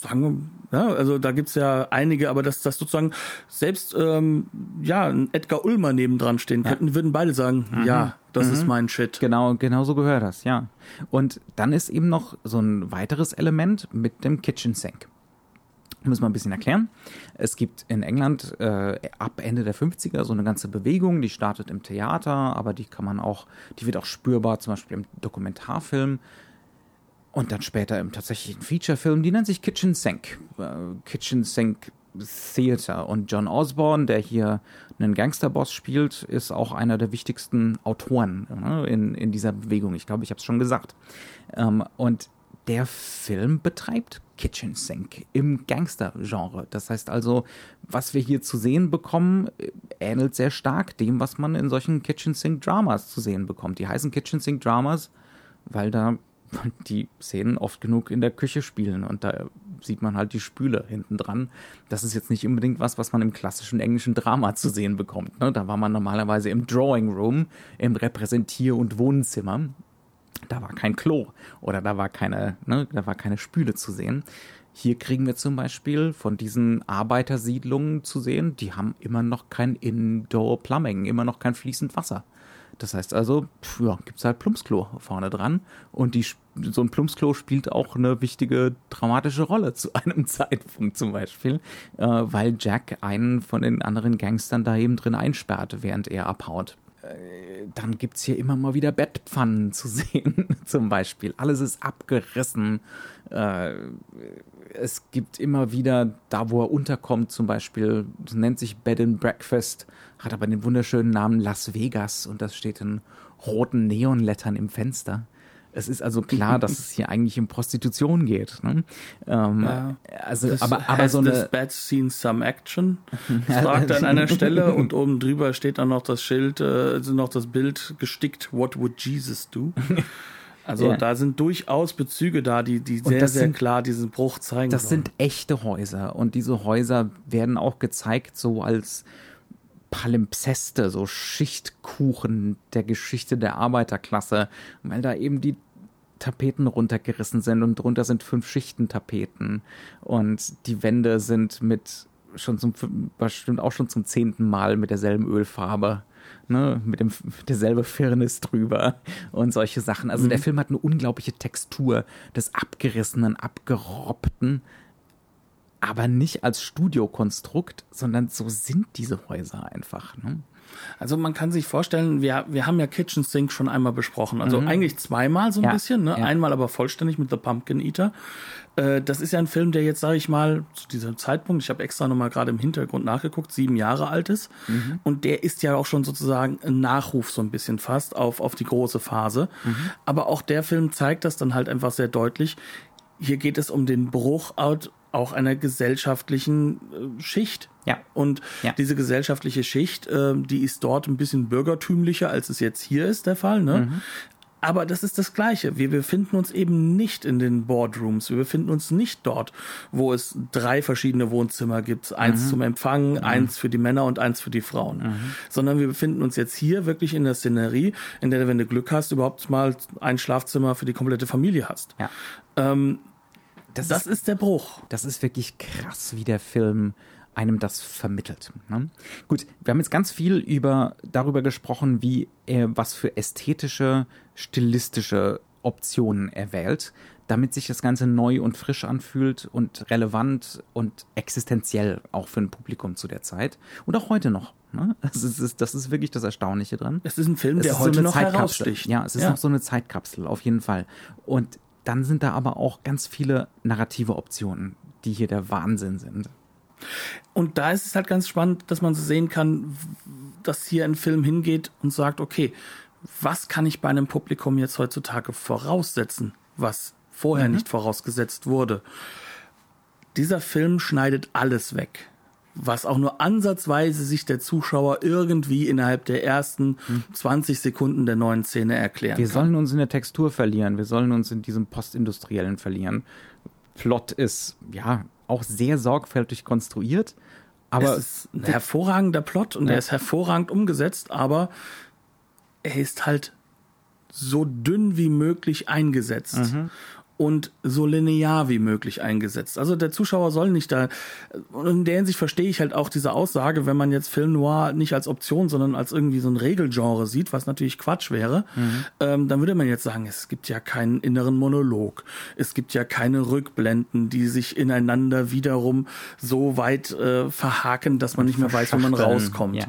sagen wir, ja, also da gibt's ja einige, aber dass das sozusagen selbst ähm, ja ein Edgar Ulmer nebendran stehen könnten, würden beide sagen, Mhm. ja, das ist mein Shit. Genau, genau so gehört das, ja. Und dann ist eben noch so ein weiteres Element mit dem Kitchen Sink. Muss man ein bisschen erklären. Es gibt in England äh, ab Ende der 50er so eine ganze Bewegung, die startet im Theater, aber die kann man auch, die wird auch spürbar, zum Beispiel im Dokumentarfilm und dann später im tatsächlichen Featurefilm, die nennt sich Kitchen Sink. Äh, Kitchen Sink Theater. Und John Osborne, der hier einen Gangsterboss spielt, ist auch einer der wichtigsten Autoren ne, in, in dieser Bewegung. Ich glaube, ich habe es schon gesagt. Ähm, und der Film betreibt Kitchen Sink im Gangster-Genre. Das heißt also, was wir hier zu sehen bekommen, äh, ähnelt sehr stark dem, was man in solchen Kitchen Sink Dramas zu sehen bekommt. Die heißen Kitchen Sink Dramas, weil da <laughs> die Szenen oft genug in der Küche spielen und da sieht man halt die Spüle hinten dran. Das ist jetzt nicht unbedingt was, was man im klassischen englischen Drama zu sehen bekommt. Ne? Da war man normalerweise im Drawing Room, im Repräsentier- und Wohnzimmer. Da war kein Klo oder da war keine, ne, da war keine Spüle zu sehen. Hier kriegen wir zum Beispiel von diesen Arbeitersiedlungen zu sehen, die haben immer noch kein Indoor Plumbing, immer noch kein fließend Wasser. Das heißt also, ja, gibt's halt Plumpsklo vorne dran und die, so ein Plumpsklo spielt auch eine wichtige dramatische Rolle zu <laughs> einem Zeitpunkt zum Beispiel, äh, weil Jack einen von den anderen Gangstern da eben drin einsperrt, während er abhaut dann gibt's hier immer mal wieder Bettpfannen zu sehen, <laughs> zum Beispiel. Alles ist abgerissen. Äh, es gibt immer wieder, da wo er unterkommt, zum Beispiel, das nennt sich Bed and Breakfast, hat aber den wunderschönen Namen Las Vegas und das steht in roten Neonlettern im Fenster. Es ist also klar, dass es hier eigentlich um Prostitution geht. Ne? Ähm, Ja. Also, Das aber, aber so this eine, bed seen some action? <laughs> fragt er an einer Stelle und oben drüber steht dann noch das Schild, also noch das Bild gestickt, what would Jesus do? <laughs> Also Ja. da sind durchaus Bezüge da, die, die sehr, sehr sind- klar diesen Bruch zeigen Das sollen. sind echte Häuser und diese Häuser werden auch gezeigt so als Palimpseste, so Schichtkuchen der Geschichte der Arbeiterklasse, weil da eben die Tapeten runtergerissen sind und drunter sind fünf Schichten Tapeten und die Wände sind mit schon zum bestimmt auch schon zum zehnten Mal mit derselben Ölfarbe. Ne, mit dem derselbe Firnis drüber und solche Sachen. Also der Film hat eine unglaubliche Textur des abgerissenen, abgerobbten, aber nicht als Studiokonstrukt, sondern so sind diese Häuser einfach. Ne? Also man kann sich vorstellen, wir, wir haben ja Kitchen Sink schon einmal besprochen. Also eigentlich zweimal so ein Mhm. Ja, bisschen, ne? ja. einmal aber vollständig mit The Pumpkin Eater. Äh, das ist ja ein Film, der jetzt, sage ich mal, zu diesem Zeitpunkt, ich habe extra nochmal gerade im Hintergrund nachgeguckt, sieben Jahre alt ist. Mhm. Und der ist ja auch schon sozusagen ein Nachruf so ein bisschen fast auf, auf die große Phase. Mhm. Aber auch der Film zeigt das dann halt einfach sehr deutlich. Hier geht es um den Bruch out auch einer gesellschaftlichen äh, Schicht. Ja. Und Ja. diese gesellschaftliche Schicht, ähm, die ist dort ein bisschen bürgertümlicher, als es jetzt hier ist der Fall. Ne? Mhm. Aber das ist das Gleiche. Wir befinden uns eben nicht in den Boardrooms. Wir befinden uns nicht dort, wo es drei verschiedene Wohnzimmer gibt. Eins zum Empfang, eins für die Männer und eins für die Frauen. Sondern wir befinden uns jetzt hier wirklich in der Szenerie, in der, wenn du Glück hast, überhaupt mal ein Schlafzimmer für die komplette Familie hast. Ja. Ähm, Das, das ist, ist der Bruch. das ist wirklich krass, wie der Film einem das vermittelt. Ne? Gut, wir haben jetzt ganz viel über darüber gesprochen, wie er was für ästhetische, stilistische Optionen er wählt, damit sich das Ganze neu und frisch anfühlt und relevant und existenziell auch für ein Publikum zu der Zeit und auch heute noch. Ne? Das, ist, das ist wirklich das Erstaunliche dran. Es ist ein Film, der heute so noch heraussticht. Ja, es ist ja. noch so eine Zeitkapsel, auf jeden Fall. Und dann sind da aber auch ganz viele narrative Optionen, die hier der Wahnsinn sind. Und da ist es halt ganz spannend, dass man so sehen kann, dass hier ein Film hingeht und sagt, okay, was kann ich bei einem Publikum jetzt heutzutage voraussetzen, was vorher mhm. nicht vorausgesetzt wurde? Dieser Film schneidet alles weg was auch nur ansatzweise sich der Zuschauer irgendwie innerhalb der ersten hm. 20 Sekunden der neuen Szene erklären Wir kann. sollen uns in der Textur verlieren, wir sollen uns in diesem Postindustriellen verlieren. Plot ist, ja, auch sehr sorgfältig konstruiert, aber... Es ist ein hervorragender Plot und ja. er ist hervorragend umgesetzt, aber er ist halt so dünn wie möglich eingesetzt. Mhm und so linear wie möglich eingesetzt. Also der Zuschauer soll nicht da, und in der Hinsicht verstehe ich halt auch diese Aussage, wenn man jetzt Film Noir nicht als Option, sondern als irgendwie so ein Regelgenre sieht, was natürlich Quatsch wäre, mhm. ähm, dann würde man jetzt sagen, es gibt ja keinen inneren Monolog, es gibt ja keine Rückblenden, die sich ineinander wiederum so weit äh, verhaken, dass man nicht mehr weiß, wo man rauskommt. Ja.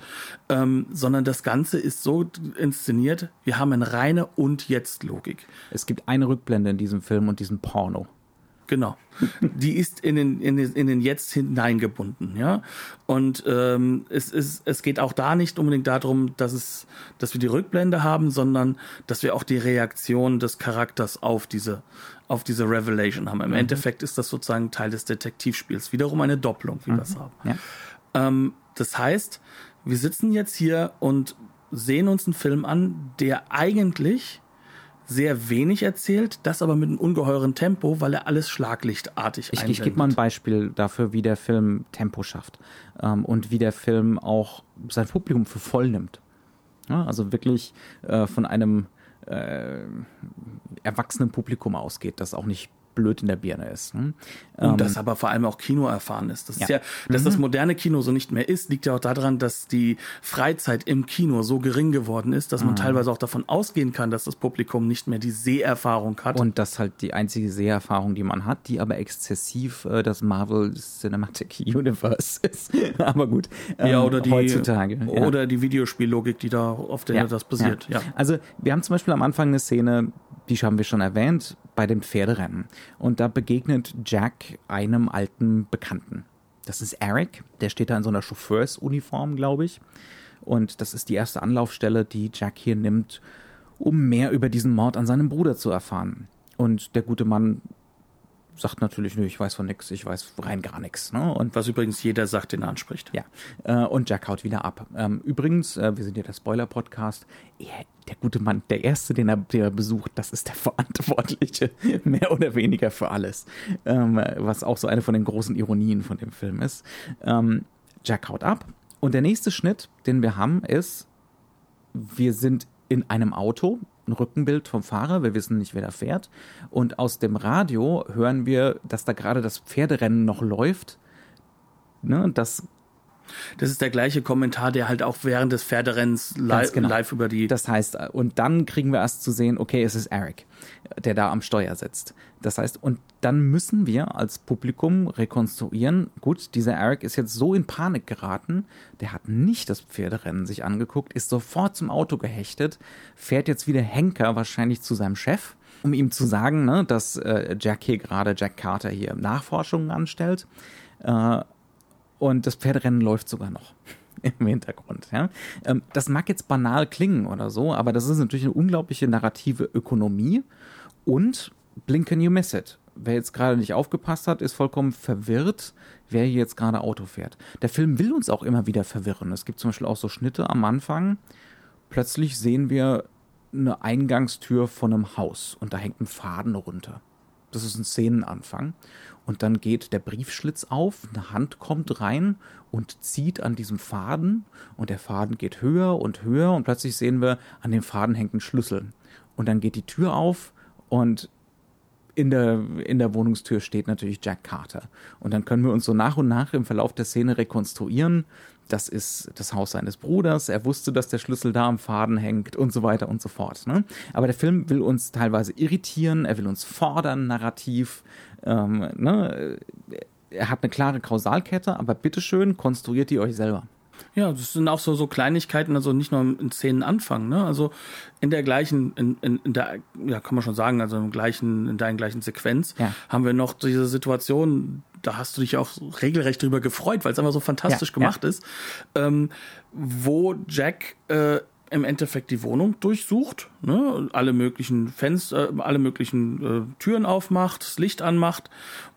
Ähm, sondern das Ganze ist so inszeniert, wir haben eine reine Und-Jetzt-Logik. Es gibt eine Rückblende in diesem Film und diesem Porno. Genau. Die ist in den, in den, in den Jetzt hineingebunden, ja. Und ähm, es, ist, es geht auch da nicht unbedingt darum, dass, es, dass wir die Rückblende haben, sondern dass wir auch die Reaktion des Charakters auf diese, auf diese Revelation haben. Im mhm. Endeffekt ist das sozusagen Teil des Detektivspiels. Wiederum eine Doppelung, wie mhm. wir es haben. Ja. Ähm, das heißt, wir sitzen jetzt hier und sehen uns einen Film an, der eigentlich sehr wenig erzählt, das aber mit einem ungeheuren Tempo, weil er alles schlaglichtartig Ich, ich gebe mal ein Beispiel dafür, wie der Film Tempo schafft ähm, und wie der Film auch sein Publikum für voll nimmt. Ja, also wirklich äh, von einem äh, erwachsenen Publikum ausgeht, das auch nicht blöd in der Birne ist. Ne? Und ähm, das aber vor allem auch Kino erfahren ist. Das ja. ist ja, dass mhm. das moderne Kino so nicht mehr ist, liegt ja auch daran, dass die Freizeit im Kino so gering geworden ist, dass man mhm. teilweise auch davon ausgehen kann, dass das Publikum nicht mehr die Seherfahrung hat. Und das halt die einzige Seherfahrung, die man hat, die aber exzessiv äh, das Marvel Cinematic Universe <laughs> ist. aber gut. Ähm, ja, oder die, heutzutage. Ja. Oder die Videospiellogik, die da auf der ja. das basiert. Ja. Also wir haben zum Beispiel am Anfang eine Szene, die haben wir schon erwähnt, bei dem Pferderennen. Und da begegnet Jack einem alten Bekannten. Das ist Eric, der steht da in so einer Chauffeursuniform, glaube ich. Und das ist die erste Anlaufstelle, die Jack hier nimmt, um mehr über diesen Mord an seinem Bruder zu erfahren. Und der gute Mann sagt natürlich, nö, ich weiß von nichts, ich weiß rein gar nichts. Ne? Und was übrigens jeder sagt, den er anspricht. Ja. Äh, und Jack haut wieder ab. Ähm, übrigens, äh, wir sind ja der Spoiler-Podcast. Der gute Mann, der erste, den er, den er besucht, das ist der <laughs> Verantwortliche, mehr oder weniger für alles. Ähm, was auch so eine von den großen Ironien von dem Film ist. Ähm, Jack haut ab. Und der nächste Schnitt, den wir haben, ist, wir sind in einem Auto ein Rückenbild vom Fahrer, wir wissen nicht, wer da fährt. Und aus dem Radio hören wir, dass da gerade das Pferderennen noch läuft. Ne, das das ist der gleiche Kommentar, der halt auch während des Pferderennens live, genau. live über die. Das heißt, und dann kriegen wir erst zu sehen, okay, es ist Eric, der da am Steuer sitzt. Das heißt, und dann müssen wir als Publikum rekonstruieren, gut, dieser Eric ist jetzt so in Panik geraten, der hat nicht das Pferderennen sich angeguckt, ist sofort zum Auto gehechtet, fährt jetzt wieder Henker wahrscheinlich zu seinem Chef um ihm zu sagen, ne, dass äh, Jack hier gerade, Jack Carter hier Nachforschungen anstellt. Äh, und das Pferderennen läuft sogar noch <laughs> im Hintergrund. Ja? Ähm, das mag jetzt banal klingen oder so, aber das ist natürlich eine unglaubliche narrative Ökonomie und blink and you miss it. Wer jetzt gerade nicht aufgepasst hat, ist vollkommen verwirrt, wer hier jetzt gerade Auto fährt. Der Film will uns auch immer wieder verwirren. Es gibt zum Beispiel auch so Schnitte am Anfang. Plötzlich sehen wir eine Eingangstür von einem Haus und da hängt ein Faden runter. Das ist ein Szenenanfang. Und dann geht der Briefschlitz auf, eine Hand kommt rein und zieht an diesem Faden und der Faden geht höher und höher und plötzlich sehen wir, an dem Faden hängt ein Schlüssel. Und dann geht die Tür auf und in der, in der Wohnungstür steht natürlich Jack Carter. Und dann können wir uns so nach und nach im Verlauf der Szene rekonstruieren. Das ist das Haus seines Bruders. Er wusste, dass der Schlüssel da am Faden hängt und so weiter und so fort. Ne? Aber der Film will uns teilweise irritieren, er will uns fordern, narrativ. Ähm, ne? Er hat eine klare Kausalkette, aber bitteschön, konstruiert die euch selber. Ja, das sind auch so, so Kleinigkeiten, also nicht nur in Szenen anfangen, ne? Also in der gleichen, in, in, in der, ja, kann man schon sagen, also im gleichen, in der gleichen Sequenz ja. haben wir noch diese Situation, da hast du dich auch regelrecht drüber gefreut, weil es einfach so fantastisch ja, gemacht ja. ist, ähm, wo Jack äh, im Endeffekt die Wohnung durchsucht, ne, alle möglichen Fenster, äh, alle möglichen äh, Türen aufmacht, das Licht anmacht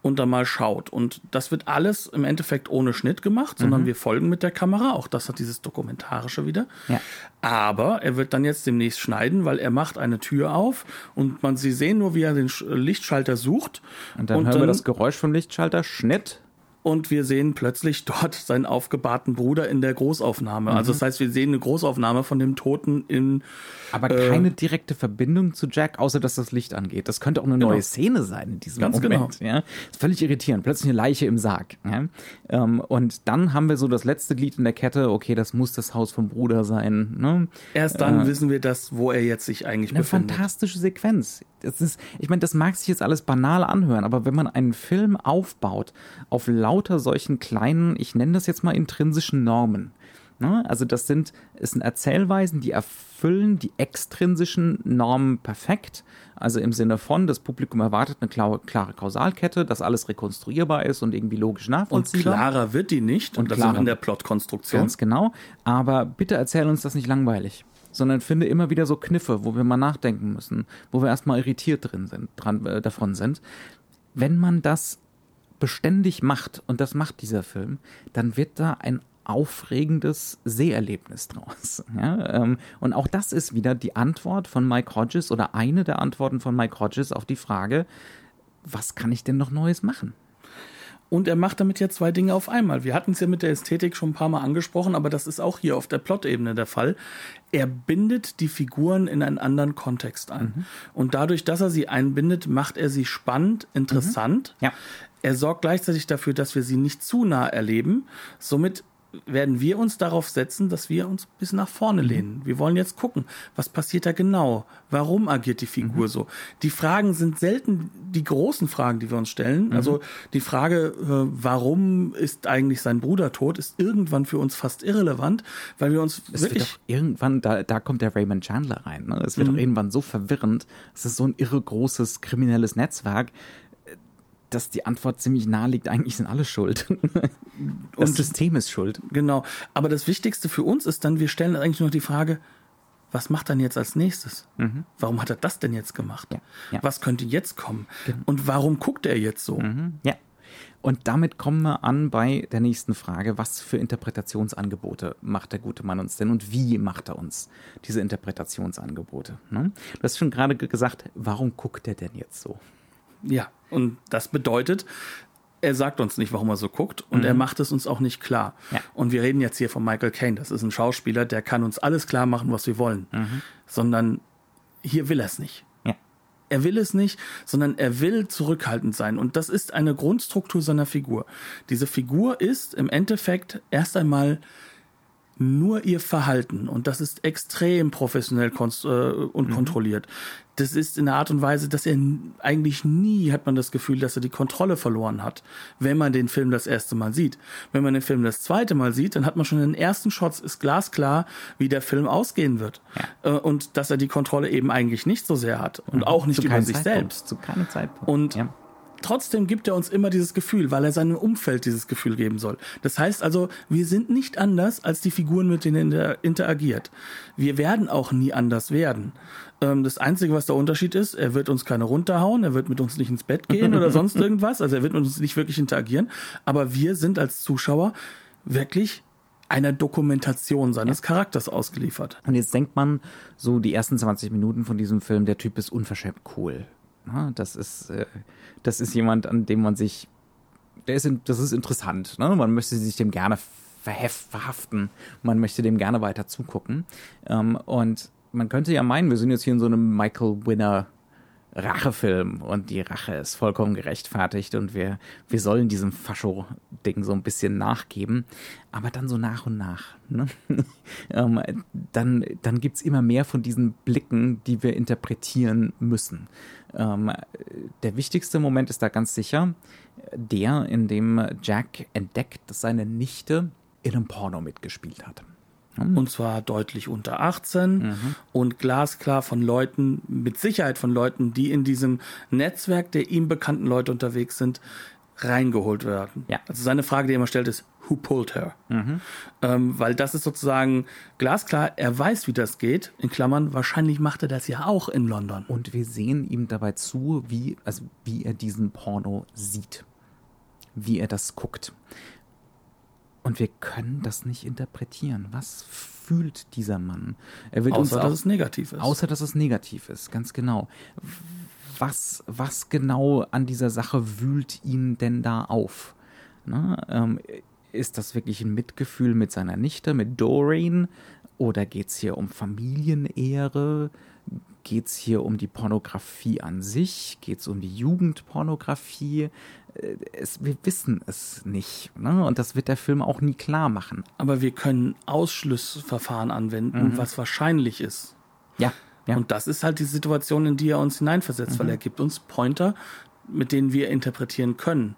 und dann mal schaut. Und das wird alles im Endeffekt ohne Schnitt gemacht, sondern mhm. wir folgen mit der Kamera. Auch das hat dieses Dokumentarische wieder. Ja. Aber er wird dann jetzt demnächst schneiden, weil er macht eine Tür auf und man sie sehen nur, wie er den Lichtschalter sucht. Und dann und hören dann, wir das Geräusch vom Lichtschalter, Schnitt und wir sehen plötzlich dort <laughs> seinen aufgebahrten Bruder in der Großaufnahme. Also mhm. Also das heißt, wir sehen eine Großaufnahme von dem Toten in. Aber äh, keine direkte Verbindung zu Jack, außer dass das Licht angeht. Das könnte auch eine genau. neue Szene sein in diesem Ganz Moment. Genau. Ja? ist völlig irritierend. Plötzlich eine Leiche im Sarg. Ja? Ähm, und dann haben wir so das letzte Glied in der Kette. Okay, das muss das Haus vom Bruder sein. Ne? Erst dann äh, wissen wir das, wo er jetzt sich eigentlich eine befindet. Eine fantastische Sequenz. Das ist, ich meine, das mag sich jetzt alles banal anhören, aber wenn man einen Film aufbaut auf lauter solchen kleinen, ich nenne das jetzt mal intrinsischen Normen. Ne? Also das sind, es sind Erzählweisen, die erfüllen die extrinsischen Normen perfekt. Also im Sinne von, das Publikum erwartet eine klare, klare Kausalkette, dass alles rekonstruierbar ist und irgendwie logisch nachvollziehbar. Und klarer wird die nicht und, und das klarer, in der Plotkonstruktion. Ganz genau. Aber bitte erzähl uns das nicht langweilig sondern finde immer wieder so Kniffe, wo wir mal nachdenken müssen, wo wir erstmal irritiert drin sind, dran, äh, davon sind. Wenn man das beständig macht, und das macht dieser Film, dann wird da ein aufregendes Seherlebnis draus. <laughs> Ja, ähm, und auch das ist wieder die Antwort von Mike Hodges oder eine der Antworten von Mike Hodges auf die Frage, was kann ich denn noch Neues machen? Und er macht damit ja zwei Dinge auf einmal. Wir hatten es ja mit der Ästhetik schon ein paar Mal angesprochen, aber das ist auch hier auf der Plot-Ebene der Fall. Er bindet die Figuren in einen anderen Kontext ein. Mhm. Und dadurch, dass er sie einbindet, macht er sie spannend, interessant. Mhm. Ja. Er sorgt gleichzeitig dafür, dass wir sie nicht zu nah erleben. Somit werden wir uns darauf setzen, dass wir uns bis nach vorne mhm. lehnen. Wir wollen jetzt gucken, was passiert da genau? Warum agiert die Figur mhm. so? Die Fragen sind selten die großen Fragen, die wir uns stellen. Mhm. Also die Frage, äh, warum ist eigentlich sein Bruder tot, ist irgendwann für uns fast irrelevant, weil wir uns es wirklich wird doch irgendwann da da kommt der Raymond Chandler rein. Ne? Es wird mhm. doch irgendwann so verwirrend. Es ist so ein irre großes kriminelles Netzwerk dass die Antwort ziemlich nahe liegt, eigentlich sind alle schuld. <laughs> das und, System ist schuld. Genau. Aber das Wichtigste für uns ist dann, wir stellen eigentlich nur die Frage, was macht dann jetzt als nächstes? Mhm. Warum hat er das denn jetzt gemacht? Ja, ja. Was könnte jetzt kommen? Genau. Und warum guckt er jetzt so? Mhm, ja. Und damit kommen wir an bei der nächsten Frage. Was für Interpretationsangebote macht der gute Mann uns denn und wie macht er uns diese Interpretationsangebote? Ne? Du hast schon gerade gesagt, warum guckt er denn jetzt so? Ja, und das bedeutet, er sagt uns nicht, warum er so guckt und mhm. er macht es uns auch nicht klar. Ja. Und wir reden jetzt hier von Michael Caine. Das ist ein Schauspieler, der kann uns alles klar machen, was wir wollen. Mhm. Sondern hier will er es nicht. Ja. Er will es nicht, sondern er will zurückhaltend sein. Und das ist eine Grundstruktur seiner Figur. Diese Figur ist im Endeffekt erst einmal nur ihr Verhalten und das ist extrem professionell äh, und mhm. kontrolliert. Das ist in der Art und Weise, dass er eigentlich nie hat man das Gefühl, dass er die Kontrolle verloren hat, wenn man den Film das erste Mal sieht. Wenn man den Film das zweite Mal sieht, dann hat man schon in den ersten Shots ist glasklar, wie der Film ausgehen wird ja. Äh, und dass er die Kontrolle eben eigentlich nicht so sehr hat und mhm. auch nicht Zu über sich Zeitpunkt. selbst. Zu keinem Zeitpunkt. Und ja trotzdem gibt er uns immer dieses Gefühl, weil er seinem Umfeld dieses Gefühl geben soll. Das heißt also, wir sind nicht anders als die Figuren, mit denen er interagiert. Wir werden auch nie anders werden. Ähm, das Einzige, was der Unterschied ist, er wird uns keine runterhauen, er wird mit uns nicht ins Bett gehen oder <laughs> sonst irgendwas. Also er wird mit uns nicht wirklich interagieren. Aber wir sind als Zuschauer wirklich einer Dokumentation seines Charakters ausgeliefert. Und jetzt denkt man, so die ersten 20 Minuten von diesem Film, der Typ ist unverschämt cool. Das ist, äh, das ist jemand, an dem man sich, der ist, das ist interessant. Ne? Man möchte sich dem gerne verhaften. Man möchte dem gerne weiter zugucken. Ähm, und man könnte ja meinen, wir sind jetzt hier in so einem Michael Winner Rachefilm und die Rache ist vollkommen gerechtfertigt und wir, wir sollen diesem Fascho-Ding so ein bisschen nachgeben. Aber dann so nach und nach. Ne? <laughs> ähm, dann dann gibt es immer mehr von diesen Blicken, die wir interpretieren müssen. Ähm, der wichtigste Moment ist da ganz sicher der, in dem Jack entdeckt, dass seine Nichte in einem Porno mitgespielt hat. Hm. Und zwar deutlich unter 18 mhm. und glasklar von Leuten, mit Sicherheit von Leuten, die in diesem Netzwerk der ihm bekannten Leute unterwegs sind, reingeholt werden. Ja. Also seine Frage, die er immer stellt, ist, who pulled her? Mhm. Ähm, weil das ist sozusagen glasklar, er weiß, wie das geht. In Klammern, wahrscheinlich macht er das ja auch in London. Und wir sehen ihm dabei zu, wie, also wie er diesen Porno sieht. Wie er das guckt. Und wir können das nicht interpretieren. Was fühlt dieser Mann? Er wird außer, uns auch, dass es negativ ist. Außer, dass es negativ ist, ganz genau. Was, was genau an dieser Sache wühlt ihn denn da auf? Na, ähm, ist das wirklich ein Mitgefühl mit seiner Nichte, mit Doreen? Oder geht es hier um Familienehre? Geht es hier um die Pornografie an sich? Geht es um die Jugendpornografie? Äh, es, wir wissen es nicht. Ne? Und das wird der Film auch nie klar machen. Aber wir können Ausschlussverfahren anwenden, mhm. was wahrscheinlich ist. Ja, ja. Und das ist halt die Situation, in die er uns hineinversetzt, mhm. weil er gibt uns Pointer, mit denen wir interpretieren können.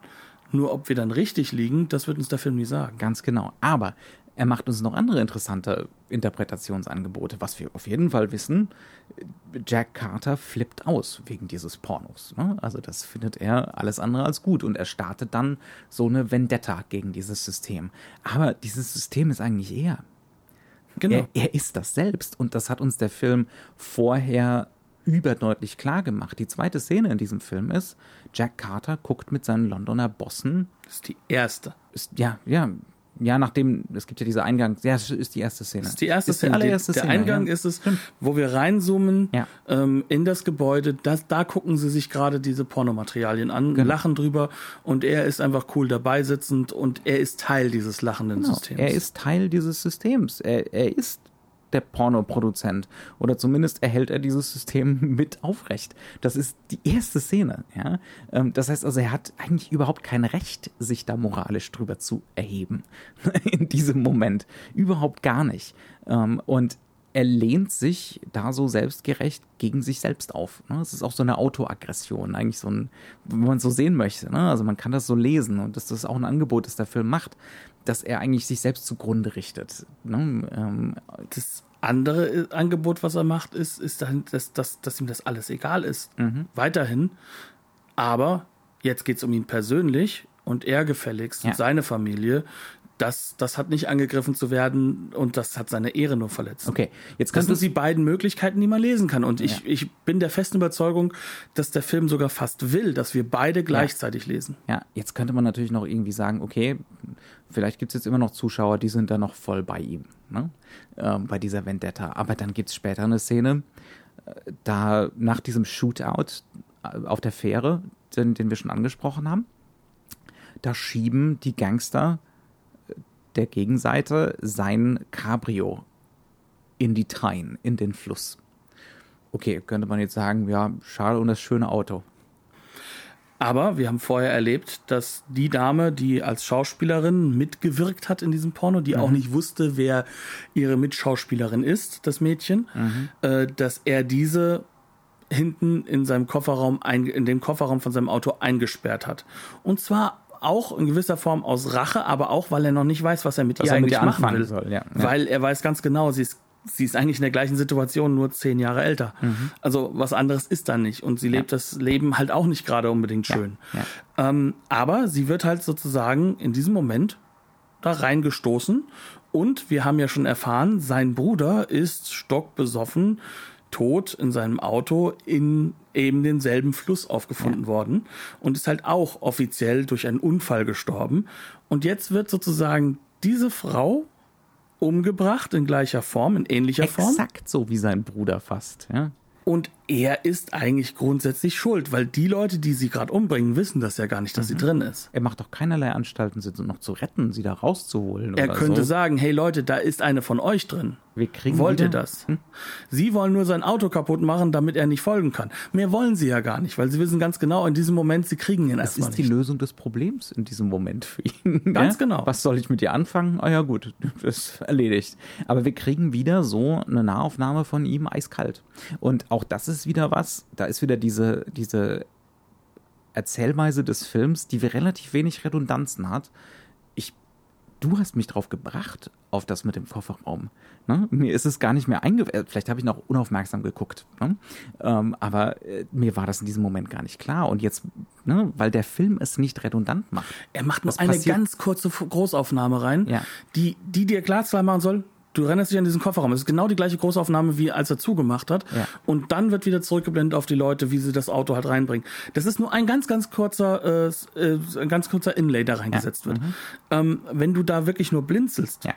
Nur ob wir dann richtig liegen, das wird uns der Film nie sagen. Ganz genau. Aber er macht uns noch andere interessante Interpretationsangebote. Was wir auf jeden Fall wissen, Jack Carter flippt aus wegen dieses Pornos. Ne? Also das findet er alles andere als gut und er startet dann so eine Vendetta gegen dieses System. Aber dieses System ist eigentlich er. Genau. Er, er ist das selbst und das hat uns der Film vorher überdeutlich klar gemacht. Die zweite Szene in diesem Film ist, Jack Carter guckt mit seinen Londoner Bossen. Das ist die erste. Ist, ja, ja, ja, nachdem, es gibt ja diese Eingang, ja, das ist die erste Szene. Das ist die erste ist Szene. allererste der Szene, Eingang ja. ist es, wo wir reinzoomen ja. ähm, in das Gebäude. Das, da gucken sie sich gerade diese Pornomaterialien an, genau. lachen drüber und er ist einfach cool dabei sitzend und er ist Teil dieses lachenden genau. Systems. Er ist Teil dieses Systems. Er, er ist der Pornoproduzent. Oder zumindest erhält er dieses System <laughs> mit aufrecht. Das ist die erste Szene. Ja? Ähm, das heißt also, er hat eigentlich überhaupt kein Recht, sich da moralisch drüber zu erheben. <laughs> In diesem Moment. Überhaupt gar nicht. Ähm, und er lehnt sich da so selbstgerecht gegen sich selbst auf. Ne? Es ist auch so eine Autoaggression, eigentlich so ein, wenn man es so sehen möchte. Ne? Also man kann das so lesen und das ist auch ein Angebot, das der Film macht, dass er eigentlich sich selbst zugrunde richtet. Ne? Ähm, das andere Angebot, was er macht, ist, ist dann, dass, dass, dass ihm das alles egal ist. Mhm. Weiterhin. Aber jetzt geht es um ihn persönlich und er gefälligst ja. und seine Familie das, das hat nicht angegriffen zu werden und das hat seine Ehre nur verletzt. Okay, jetzt das sind die beiden Möglichkeiten, die man lesen kann. Und ich, ja. ich bin der festen Überzeugung, dass der Film sogar fast will, dass wir beide gleichzeitig ja. lesen. Ja, jetzt könnte man natürlich noch irgendwie sagen, okay, vielleicht gibt es jetzt immer noch Zuschauer, die sind da noch voll bei ihm, ne? ähm, bei dieser Vendetta. Aber dann gibt es später eine Szene, äh, da nach diesem Shootout äh, auf der Fähre, den, den wir schon angesprochen haben, da schieben die Gangster der Gegenseite sein Cabrio in die Train, in den Fluss. Okay, könnte man jetzt sagen, ja, schade um das schöne Auto. Aber wir haben vorher erlebt, dass die Dame, die als Schauspielerin mitgewirkt hat in diesem Porno, die mhm. auch nicht wusste, wer ihre Mitschauspielerin ist, das Mädchen, mhm. äh, dass er diese hinten in seinem Kofferraum, ein, in dem Kofferraum von seinem Auto eingesperrt hat. Und zwar auch in gewisser Form aus Rache, aber auch, weil er noch nicht weiß, was er mit was ihr er eigentlich mit machen will. Soll, ja. Weil er weiß ganz genau, sie ist, sie ist eigentlich in der gleichen Situation, nur zehn Jahre älter. Mhm. Also was anderes ist da nicht. Und sie lebt ja. das Leben halt auch nicht gerade unbedingt schön. Ähm, aber sie wird halt sozusagen in diesem Moment da reingestoßen. Und wir haben ja schon erfahren, sein Bruder ist stockbesoffen tot in seinem Auto in eben denselben Fluss aufgefunden ja. worden und ist halt auch offiziell durch einen Unfall gestorben. Und jetzt wird sozusagen diese Frau umgebracht in gleicher Form, in ähnlicher Exakt Form. Exakt so wie sein Bruder fast, ja. Und er ist eigentlich grundsätzlich schuld, weil die Leute, die sie gerade umbringen, wissen das ja gar nicht, dass mhm. sie drin ist. Er macht doch keinerlei Anstalten, sie noch zu retten, sie da rauszuholen. Er könnte so. sagen, hey Leute, da ist eine von euch drin. Wir kriegen Wollt ihr das? Sie wollen nur sein Auto kaputt machen, damit er nicht folgen kann. Mehr wollen sie ja gar nicht, weil sie wissen ganz genau, in diesem Moment, sie kriegen ihn Das erstmal ist die nicht. Lösung des Problems in diesem Moment für ihn. Ganz ja? genau. Was soll ich mit dir anfangen? Ah ja, gut, <laughs> das ist erledigt. Aber wir kriegen wieder so eine Nahaufnahme von ihm eiskalt. Und auch das ist wieder was, da ist wieder diese, diese Erzählweise des Films, die relativ wenig Redundanzen hat. Ich, du hast mich drauf gebracht, auf das mit dem Kofferraum. Ne? Mir ist es gar nicht mehr eingefallen. Vielleicht habe ich noch unaufmerksam geguckt. Ne? Ähm, aber äh, mir war das in diesem Moment gar nicht klar. Und jetzt, ne, weil der Film es nicht redundant macht. Er macht nur eine passiert- ganz kurze Großaufnahme rein, Ja. die, die dir klar zwei machen soll, du rennst dich an diesen Kofferraum. Es ist genau die gleiche Großaufnahme, wie als er zugemacht hat. Ja. Und dann wird wieder zurückgeblendet auf die Leute, wie sie das Auto halt reinbringen. Das ist nur ein ganz, ganz kurzer, äh, äh, ein ganz kurzer Inlay, der reingesetzt wird. Ähm, wenn du da wirklich nur blinzelst Ja.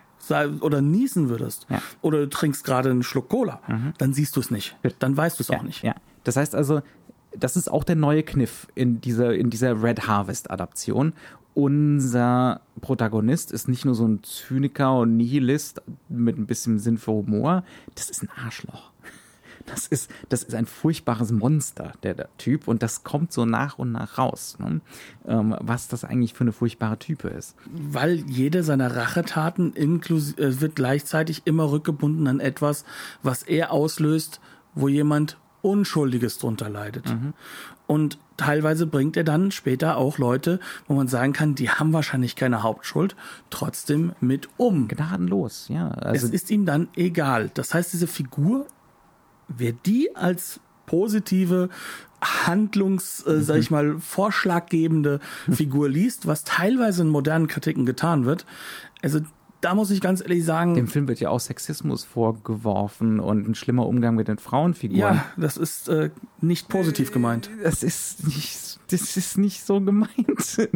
oder niesen würdest Ja. oder du trinkst gerade einen Schluck Cola, dann siehst du es nicht. Dann weißt du es auch nicht. Ja. Das heißt also, das ist auch der neue Kniff in dieser, in dieser Red Harvest Adaption. Unser Protagonist ist nicht nur so ein Zyniker und Nihilist mit ein bisschen Sinn für Humor, das ist ein Arschloch. Das ist, das ist ein furchtbares Monster, der, der Typ, und das kommt so nach und nach raus, ne? ähm, was das eigentlich für eine furchtbare Type ist. weil jede seiner Rachetaten äh, wird gleichzeitig immer rückgebunden an etwas, was er auslöst, wo jemand Unschuldiges drunter leidet. Und teilweise bringt er dann später auch Leute, wo man sagen kann, die haben wahrscheinlich keine Hauptschuld, trotzdem mit um. Gnadenlos, ja. Also, es ist ihm dann egal. Das heißt, diese Figur, wer die als positive Handlungs, äh, sag ich mal, vorschlaggebende <laughs> Figur liest, was teilweise in modernen Kritiken getan wird, also da muss ich ganz ehrlich sagen, dem Film wird ja auch Sexismus vorgeworfen und ein schlimmer Umgang mit den Frauenfiguren. ja, das ist äh, nicht positiv gemeint. Das ist nicht, das ist nicht so gemeint. <laughs>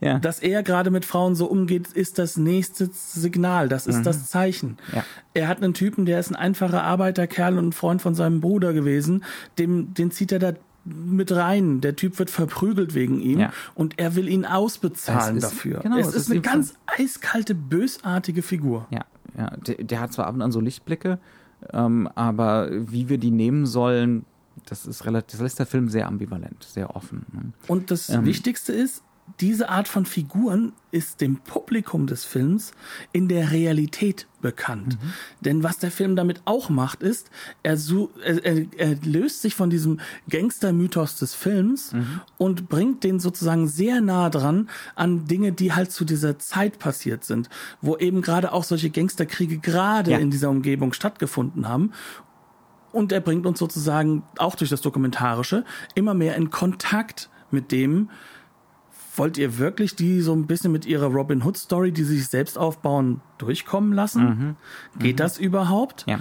ja. Dass er gerade mit Frauen so umgeht, ist das nächste Signal, das ist das Zeichen. Ja. Er hat einen Typen, der ist ein einfacher Arbeiterkerl und ein Freund von seinem Bruder gewesen, dem, den zieht er da mit rein. Der Typ wird verprügelt wegen ihm Ja. und er will ihn ausbezahlen ist- dafür. genau, es es ist, eine ganz eiskalte, bösartige Figur. ja, ja. Der, der hat zwar ab und an so Lichtblicke, ähm, aber wie wir die nehmen sollen, das ist relativ, das lässt der Film sehr ambivalent, sehr offen. Ne? Und das Ähm. Wichtigste ist, diese Art von Figuren ist dem Publikum des Films in der Realität bekannt. Mhm. Denn was der Film damit auch macht, ist, er, er, er, er löst sich von diesem Gangster-Mythos des Films Mhm. und bringt den sozusagen sehr nah dran an Dinge, die halt zu dieser Zeit passiert sind, wo eben gerade auch solche Gangsterkriege gerade Ja. in dieser Umgebung stattgefunden haben. Und er bringt uns sozusagen auch durch das Dokumentarische immer mehr in Kontakt mit dem, wollt ihr wirklich die so ein bisschen mit ihrer Robin Hood Story, die sie sich selbst aufbauen, durchkommen lassen? Geht das überhaupt? Ja.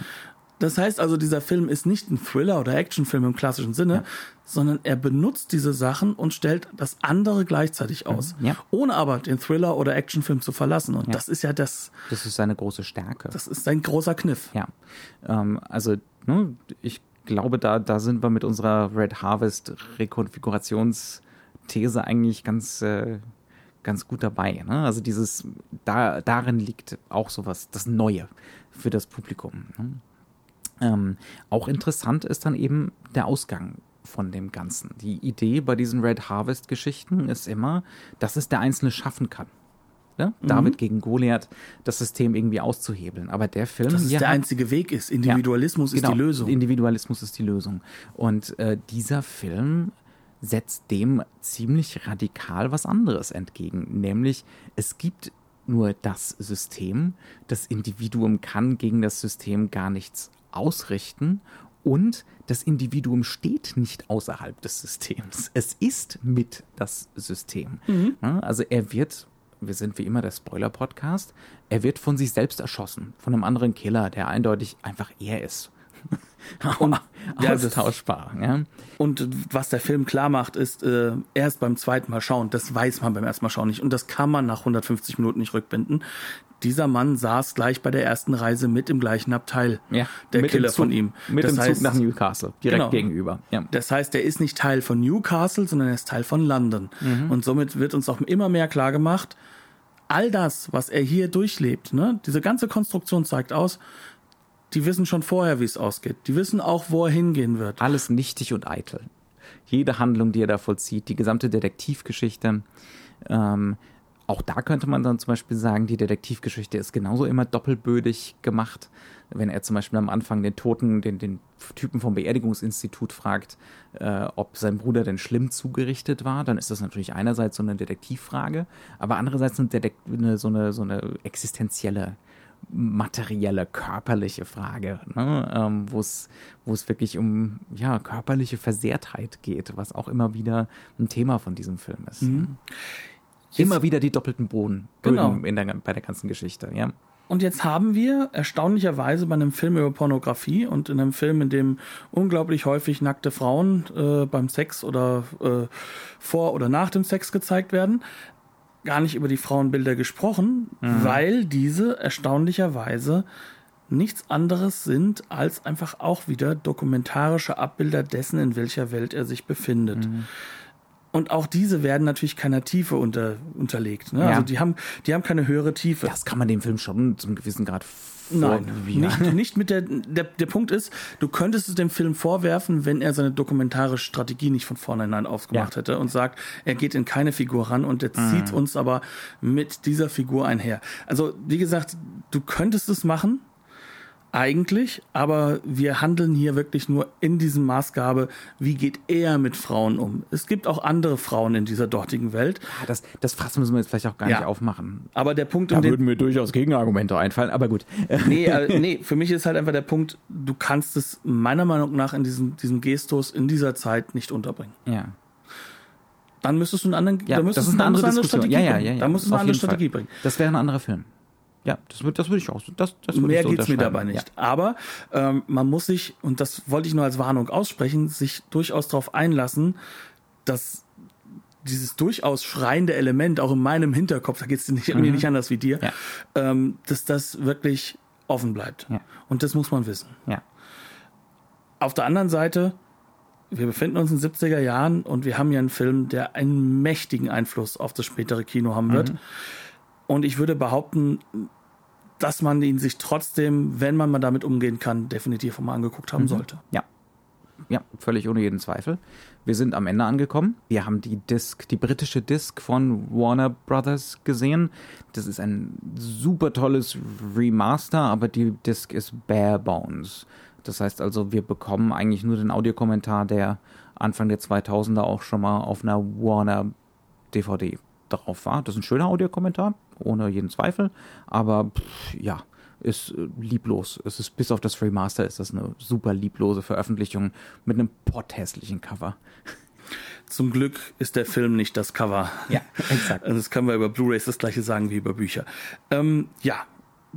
Das heißt also, dieser Film ist nicht ein Thriller oder Actionfilm im klassischen Sinne, sondern er benutzt diese Sachen und stellt das andere gleichzeitig aus, Ja. ohne aber den Thriller oder Actionfilm zu verlassen. Und das ist ja das, Das ist seine große Stärke. das ist ein großer Kniff. Ja, ähm, also ne, ich glaube, da, da sind wir mit unserer Red Harvest Rekonfigurationsthese eigentlich ganz, äh, ganz gut dabei. Ne? Also dieses, da, darin liegt auch sowas, das Neue für das Publikum. Ne? Ähm, auch interessant ist dann eben der Ausgang von dem Ganzen. Die Idee bei diesen Red Harvest Geschichten ist immer, dass es der Einzelne schaffen kann. Ne? David gegen Goliath, das System irgendwie auszuhebeln. Aber der Film Dass es hier der einzige Weg ist. Individualismus Genau, ist die Lösung. Individualismus ist die Lösung. Und äh, dieser Film setzt dem ziemlich radikal was anderes entgegen. Nämlich, es gibt nur das System. Das Individuum kann gegen das System gar nichts ausrichten. Und das Individuum steht nicht außerhalb des Systems. Es ist mit das System. Ja, Also er wird, wir sind wie immer der Spoiler-Podcast, er wird von sich selbst erschossen, von einem anderen Killer, der eindeutig einfach er ist. <laughs> Und <laughs> ja, austauschbar. Ja. Und was der Film klar macht, ist, äh, erst beim zweiten Mal schauen, das weiß man beim ersten Mal schauen nicht. Und das kann man nach 150 Minuten nicht rückbinden. Dieser Mann saß gleich bei der ersten Reise mit im gleichen Abteil. Ja, der Killer Zug- von ihm. Mit das dem heißt, Zug nach Newcastle, direkt Genau. gegenüber. Ja. Das heißt, er ist nicht Teil von Newcastle, sondern er ist Teil von London. Mhm. Und somit wird uns auch immer mehr klar gemacht, all das, was er hier durchlebt, ne, diese ganze Konstruktion zeigt aus, die wissen schon vorher, wie es ausgeht. Die wissen auch, wo er hingehen wird. Alles nichtig und eitel. Jede Handlung, die er da vollzieht, die gesamte Detektivgeschichte. Ähm, auch da könnte man dann zum Beispiel sagen, die Detektivgeschichte ist genauso immer doppelbödig gemacht. Wenn er zum Beispiel am Anfang den Toten, den, den Typen vom Beerdigungsinstitut fragt, äh, ob sein Bruder denn schlimm zugerichtet war, dann ist das natürlich einerseits so eine Detektivfrage, aber andererseits eine, Detek eine, so, eine, so eine existenzielle materielle, körperliche Frage, ne? ähm, wo es wirklich um ja, körperliche Versehrtheit geht, was auch immer wieder ein Thema von diesem Film ist. Mhm. Immer wieder die doppelten Boden Genau. in der, bei der ganzen Geschichte, ja. Und jetzt haben wir erstaunlicherweise bei einem Film über Pornografie und in einem Film, in dem unglaublich häufig nackte Frauen äh, beim Sex oder äh, vor oder nach dem Sex gezeigt werden, gar nicht über die Frauenbilder gesprochen, weil diese erstaunlicherweise nichts anderes sind als einfach auch wieder dokumentarische Abbilder dessen, in welcher Welt er sich befindet. Und auch diese werden natürlich keiner Tiefe unter, unterlegt. Ne? Ja. Also die haben, die haben keine höhere Tiefe. Das kann man dem Film schon zum gewissen Grad Nein, nicht, nicht mit der, der, der Punkt ist, du könntest es dem Film vorwerfen, wenn er seine dokumentarische Strategie nicht von vornherein aufgemacht Ja. hätte und sagt, er geht in keine Figur ran und er zieht uns aber mit dieser Figur einher. Also, wie gesagt, du könntest es machen, eigentlich, aber wir handeln hier wirklich nur in diesem Maßgabe, wie geht er mit Frauen um. Es gibt auch andere Frauen in dieser dortigen Welt, Ah, Das, das Fass müssen wir jetzt vielleicht auch gar Ja. nicht aufmachen. aber der Punkt, Da den, würden mir durchaus Gegenargumente einfallen, aber gut. Nee, äh, nee, für mich ist halt einfach der Punkt, du kannst es meiner Meinung nach in diesem, diesem Gestus in dieser Zeit nicht unterbringen. Ja. Dann müsstest du einen anderen, Ja, das ist du eine andere Diskussion. Strategie Ja, ja, ja, ja. Da musst du eine andere jeden Fall. Strategie bringen. Das wäre ein anderer Film. Ja, das, würd- das würde ich auch. Das, das würde Mehr so geht's mir dabei nicht. Aber ähm, man muss sich, und das wollte ich nur als Warnung aussprechen, sich durchaus darauf einlassen, dass dieses durchaus schreiende Element auch in meinem Hinterkopf, da geht's nicht, mir nicht anders wie dir, Mhm. Ja. ähm, dass das wirklich offen bleibt. Ja. Und das muss man wissen. Ja. ja. Auf der anderen Seite, wir befinden uns in den 70er Jahren und wir haben ja einen Film, der einen mächtigen Einfluss auf das spätere Kino haben wird. Mhm. Und ich würde behaupten, dass man ihn sich trotzdem, wenn man mal damit umgehen kann, definitiv mal angeguckt haben sollte. Ja. Ja, völlig ohne jeden Zweifel. Wir sind am Ende angekommen. Wir haben die Disc, die britische Disc von Warner Brothers gesehen. Das ist ein super tolles Remaster, aber die Disc ist bare bones. Das heißt also, wir bekommen eigentlich nur den Audiokommentar, der Anfang der 2000er auch schon mal auf einer Warner DVD drauf war. Das ist ein schöner Audiokommentar, ohne jeden Zweifel. Aber pff, ja, ist äh, lieblos. Es ist bis auf das Remaster ist das eine super lieblose Veröffentlichung mit einem potthässlichen Cover. Zum Glück ist der Film nicht das Cover. Ja, exakt. <laughs> Das können wir über Blu-rays das gleiche sagen wie über Bücher. Ähm, ja,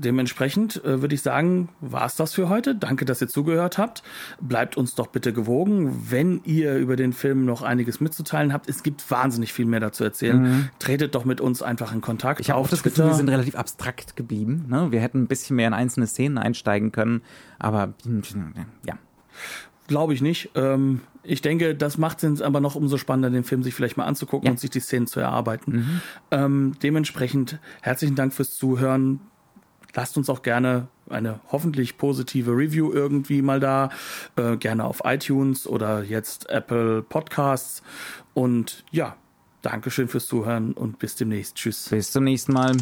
dementsprechend äh, würde ich sagen, war es das für heute. Danke, dass ihr zugehört habt. Bleibt uns doch bitte gewogen. Wenn ihr über den Film noch einiges mitzuteilen habt, es gibt wahnsinnig viel mehr dazu erzählen. Tretet doch mit uns einfach in Kontakt. Ich habe auch das Gefühl, wir sind relativ abstrakt geblieben. Ne? Wir hätten ein bisschen mehr in einzelne Szenen einsteigen können, aber ja. Glaube ich nicht. Ähm, ich denke, das macht es aber noch umso spannender, den Film sich vielleicht mal anzugucken Ja. und sich die Szenen zu erarbeiten. Ähm, dementsprechend herzlichen Dank fürs Zuhören. Lasst uns auch gerne eine hoffentlich positive Review irgendwie mal da. Äh, gerne auf iTunes oder jetzt Apple Podcasts. Und ja, Dankeschön fürs Zuhören und bis demnächst. Tschüss. Bis zum nächsten Mal.